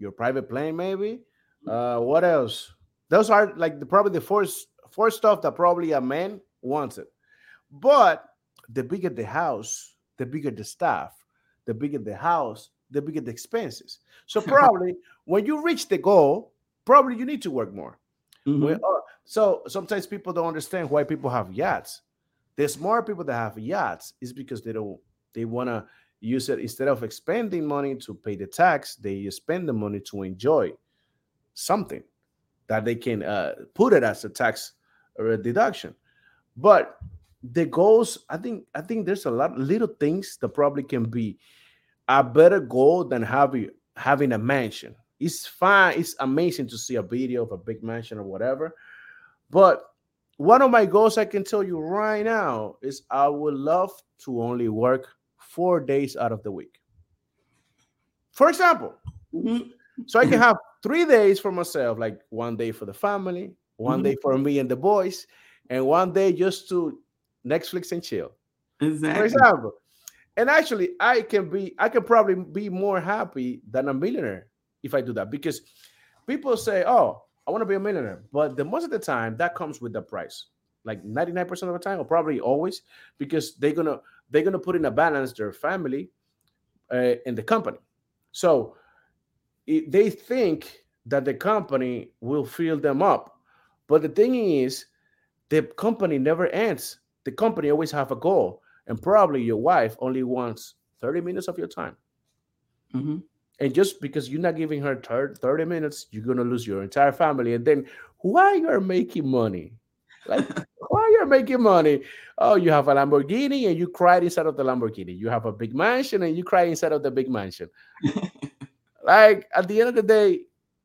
B: your private plane, maybe. Uh, what else? Those are like the probably the first first stuff that probably a man wants it. But the bigger the house, the bigger the staff, the bigger the house, the bigger the expenses. So probably when you reach the goal, probably you need to work more. Mm-hmm. Uh, so sometimes people don't understand why people have yachts. There's more people that have yachts is because they don't they want to use it instead of expending money to pay the tax they spend the money to enjoy something that they can uh, put it as a tax or a deduction. But the goals i think i think there's a lot little things that probably can be a better goal than having having a mansion. It's fine it's amazing to see a video of a big mansion or whatever but one of my goals i can tell you right now is i would love to only work four days out of the week. For example, mm-hmm. so I can have three days for myself, like one day for the family, one mm-hmm. day for me and the boys, and one day just to Netflix and chill. Exactly. For example, and actually, I can be, I can probably be more happy than a millionaire if I do that because people say, "Oh, I want to be a millionaire," but the most of the time that comes with the price, like ninety nine percent of the time, or probably always, because they're gonna they're to put in a balance their family uh, and the company. So it, they think that the company will fill them up. But the thing is, the company never ends. The company always have a goal, and probably your wife only wants 30 minutes of your time. Mm-hmm. And just because you're not giving her 30 minutes, you're gonna lose your entire family. And then why you're making money? Like, why you're making money? Oh, you have a Lamborghini and you cry inside of the Lamborghini. You have a big mansion and you cry inside of the big mansion. like at the end of the day,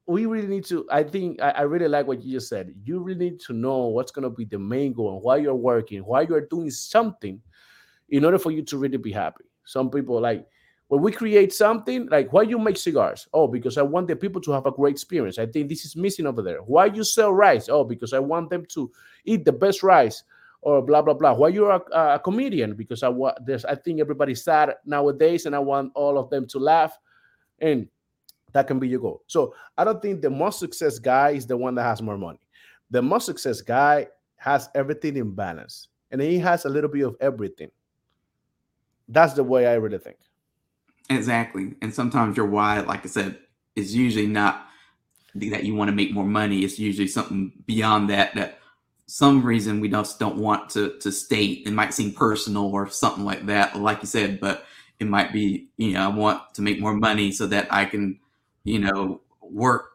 B: we really need to. I think I, I, really like what you just said. You really need to know what's gonna be the main goal and why you're working, why you're doing something in order for you to really be happy. Some people like when we create something like why you make cigars? Oh because i want the people to have a great experience. I think this is missing over there. Why you sell rice? Oh because i want them to eat the best rice or blah blah blah. Why you're a, a comedian? Because i want this i think everybody's sad nowadays and i want all of them to laugh and that can be your goal. So i don't think the most success guy is the one that has more money. The most success guy has everything in balance and he has a little bit of everything. That's the way i really think
A: Exactly. And sometimes your why, like I said, is usually not that you want to make more money. It's usually something beyond that that some reason we just don't want to to state. It might seem personal or something like that, like you said, but it might be, you know, I want to make more money so that I can, you know, work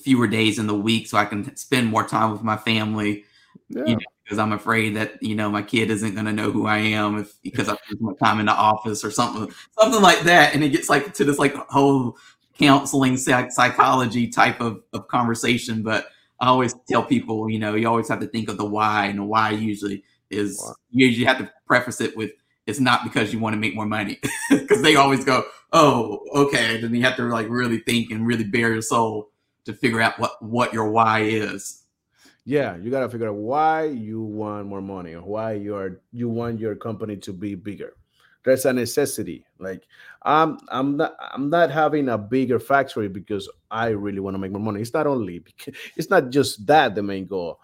A: fewer days in the week so I can spend more time with my family. Yeah. You know, because I'm afraid that you know my kid isn't going to know who I am if because I spend my time in the office or something, something like that. And it gets like to this like whole counseling psych- psychology type of, of conversation. But I always tell people, you know, you always have to think of the why, and the why usually is wow. you usually have to preface it with it's not because you want to make more money because they always go, oh, okay. Then you have to like really think and really bare your soul to figure out what what your why is
B: yeah you got to figure out why you want more money or why you're you want your company to be bigger. There's a necessity like i'm i'm not i'm not having a bigger factory because i really want to make more money. It's not only because, it's not just that the main goal.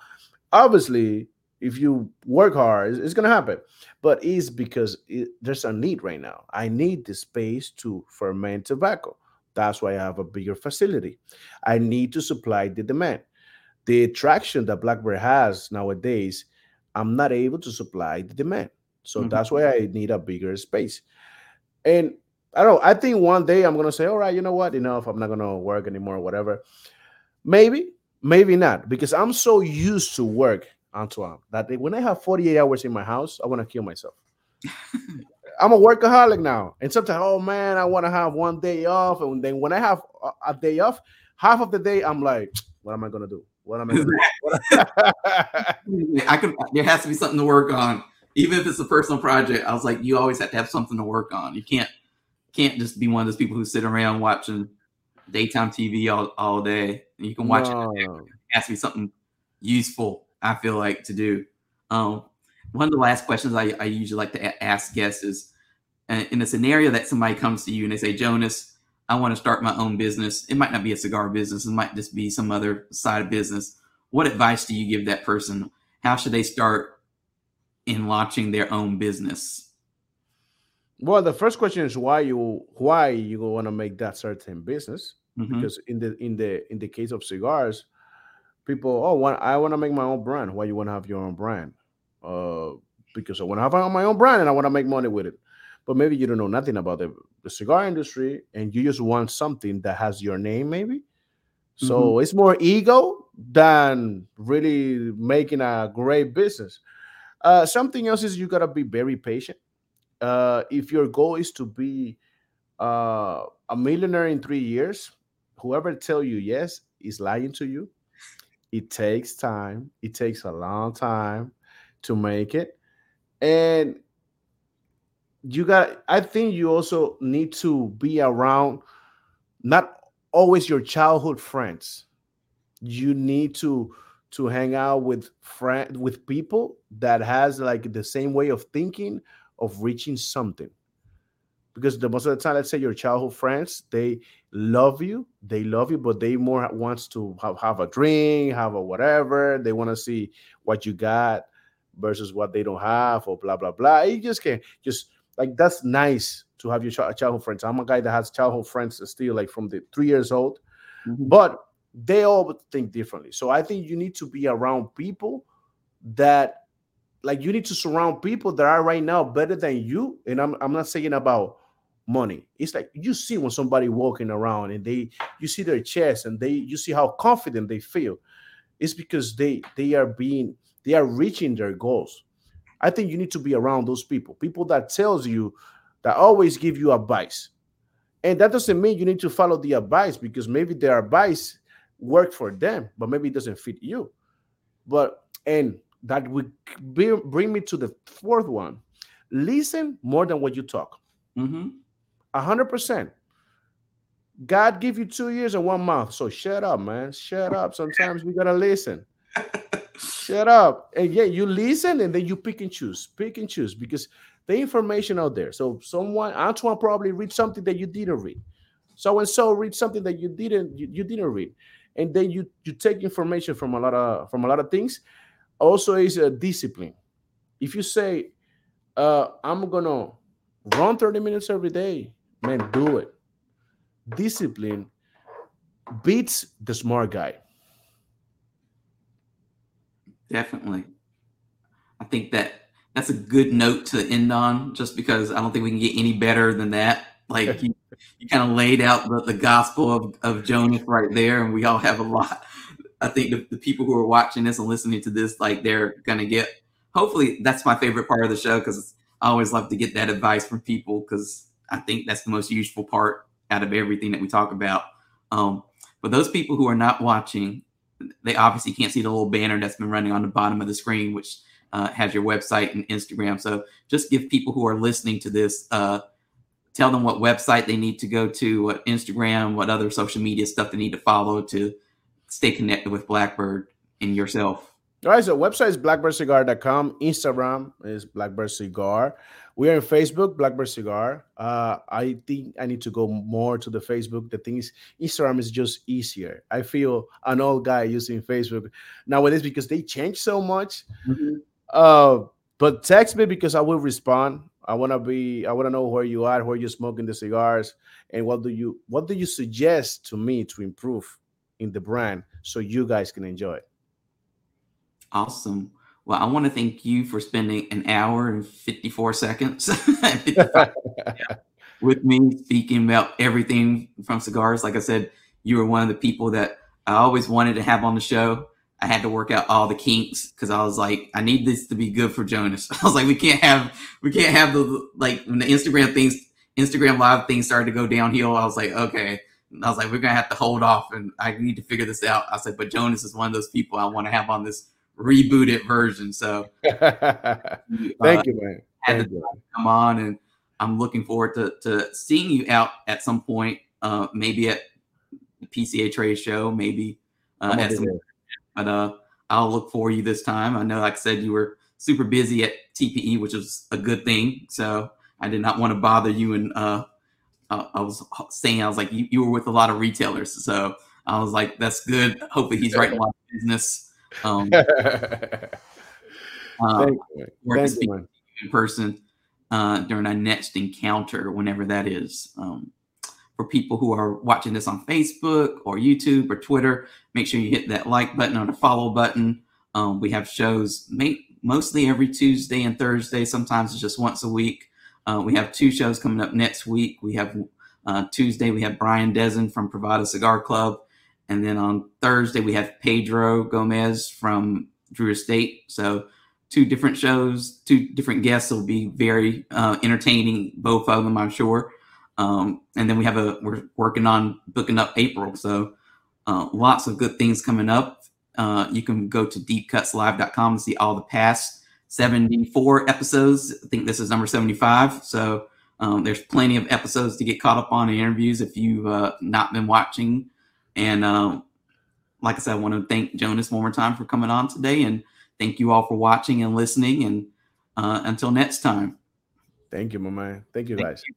B: Obviously if you work hard it's, it's going to happen but it's because it, there's a need right now. I need the space to ferment tobacco. That's why i have a bigger facility. I need to supply the demand the traction that Blackbird has nowadays, I'm not able to supply the demand. So mm-hmm. that's why I need a bigger space. And I don't know, I think one day I'm gonna say, all right, you know what, enough, I'm not gonna work anymore, whatever. Maybe, maybe not, because I'm so used to work, Antoine, that when I have 48 hours in my house, I want to kill myself. I'm a workaholic now. And sometimes, oh man, I want to have one day off. And then when I have a day off, half of the day, I'm like, what am I gonna do? What I'm
A: I? I can. There has to be something to work on, even if it's a personal project. I was like, you always have to have something to work on. You can't can't just be one of those people who sit around watching daytime TV all, all day. You can watch no. it. it has to be something useful. I feel like to do. Um, one of the last questions I, I usually like to ask guests is, uh, in a scenario that somebody comes to you and they say, Jonas, I want to start my own business. It might not be a cigar business, it might just be some other side of business. What advice do you give that person? How should they start in launching their own business?
B: Well, the first question is why you why you want to make that certain business? Mm-hmm. Because in the in the in the case of cigars, people oh I want to make my own brand. Why you want to have your own brand? Uh, because I want to have my own brand and I want to make money with it but maybe you don't know nothing about the, the cigar industry and you just want something that has your name maybe. So mm-hmm. it's more ego than really making a great business. Uh, something else is you got to be very patient. Uh, if your goal is to be uh, a millionaire in three years whoever tell you yes is lying to you. It takes time. It takes a long time to make it. And you got i think you also need to be around not always your childhood friends. You need to to hang out with friend with people that has like the same way of thinking of reaching something. Because the most of the time let's say your childhood friends they love you they love you but they more wants to have, have a drink have a whatever. They want to see what you got versus what they don't have or blah blah blah. You just can't just like that's nice to have your childhood friends. I'm a guy that has childhood friends still like from the three years old, mm-hmm. but they all think differently. So I think you need to be around people that like you need to surround people that are right now better than you. And I'm I'm not saying about money. It's like you see when somebody walking around and they you see their chest and they you see how confident they feel. It's because they they are being they are reaching their goals. I think you need to be around those people, people that tells you that always give you advice. And that doesn't mean you need to follow the advice because maybe their advice worked for them, but maybe it doesn't fit you. But and that would be, bring me to the fourth one. Listen more than what you talk. Mm-hmm. A hundred percent. God give you two years and one month. So shut up, man. Shut up. Sometimes we gotta listen. Shut up. And yeah, you listen and then you pick and choose, pick and choose because the information out there. So someone Antoine probably read something that you didn't read. So and so read something that you didn't you, you didn't read. And then you you take information from a lot of from a lot of things. Also is a discipline. If you say uh I'm gonna run 30 minutes every day, man, do it. Discipline beats the smart guy.
A: Definitely. I think that that's a good note to end on just because I don't think we can get any better than that. Like you, you kind of laid out the, the gospel of, of Jonas right there, and we all have a lot I think the, the people who are watching this and listening to this, like they're gonna get. Hopefully, that's my favorite part of the show because I always love to get that advice from people because I think that's the most useful part out of everything that we talk about. Um, but those people who are not watching, they obviously can't see the little banner that's been running on the bottom of the screen, which uh, has your website and Instagram. So just give people who are listening to this, uh, tell them what website they need to go to, what Instagram, what other social media stuff they need to follow to stay connected with Blackbird and yourself.
B: All right, so website is blackbirdcigar.com. Instagram is Blackbird Cigar. We are on Facebook, Blackbird Cigar. Uh, I think I need to go more to the Facebook. The thing is, Instagram is just easier. I feel an old guy using Facebook nowadays because they change so much. Mm-hmm. Uh, but text me because I will respond. I want to be. I want to know where you are, where you're smoking the cigars, and what do you what do you suggest to me to improve in the brand so you guys can enjoy it.
A: Awesome. Well, I want to thank you for spending an hour and 54 seconds with me speaking about everything from cigars. Like I said, you were one of the people that I always wanted to have on the show. I had to work out all the kinks because I was like, I need this to be good for Jonas. I was like, we can't have, we can't have the like when the Instagram things, Instagram live things started to go downhill. I was like, okay, I was like, we're gonna have to hold off, and I need to figure this out. I said, but Jonas is one of those people I want to have on this rebooted version. So
B: thank uh, you, man. Had
A: Thank to you. come on, and I'm looking forward to to seeing you out at some point. Uh, maybe at the PCA trade show, maybe uh, at some. But uh, I'll look for you this time. I know, like I said, you were super busy at TPE, which was a good thing. So I did not want to bother you. And uh, I was saying, I was like, you, you were with a lot of retailers. So I was like, that's good. Hopefully he's writing a lot of business um, uh, in person uh, during our next encounter, whenever that is. Um, for people who are watching this on Facebook or YouTube or Twitter, make sure you hit that like button or the follow button. Um, we have shows mostly every Tuesday and Thursday. Sometimes it's just once a week. Uh, we have two shows coming up next week. We have uh, Tuesday, we have Brian Dezen from Privada Cigar Club. And then on Thursday, we have Pedro Gomez from Drew Estate. So two different shows, two different guests will be very uh, entertaining, both of them, I'm sure. Um, and then we have a, we're working on booking up April. So uh, lots of good things coming up. Uh, you can go to deepcutslive.com to see all the past 74 episodes. I think this is number 75. So um, there's plenty of episodes to get caught up on and interviews if you've uh, not been watching and um, like I said, I want to thank Jonas one more time for coming on today, and thank you all for watching and listening. And uh, until next time.
B: Thank you, my man. Thank you, thank guys. You.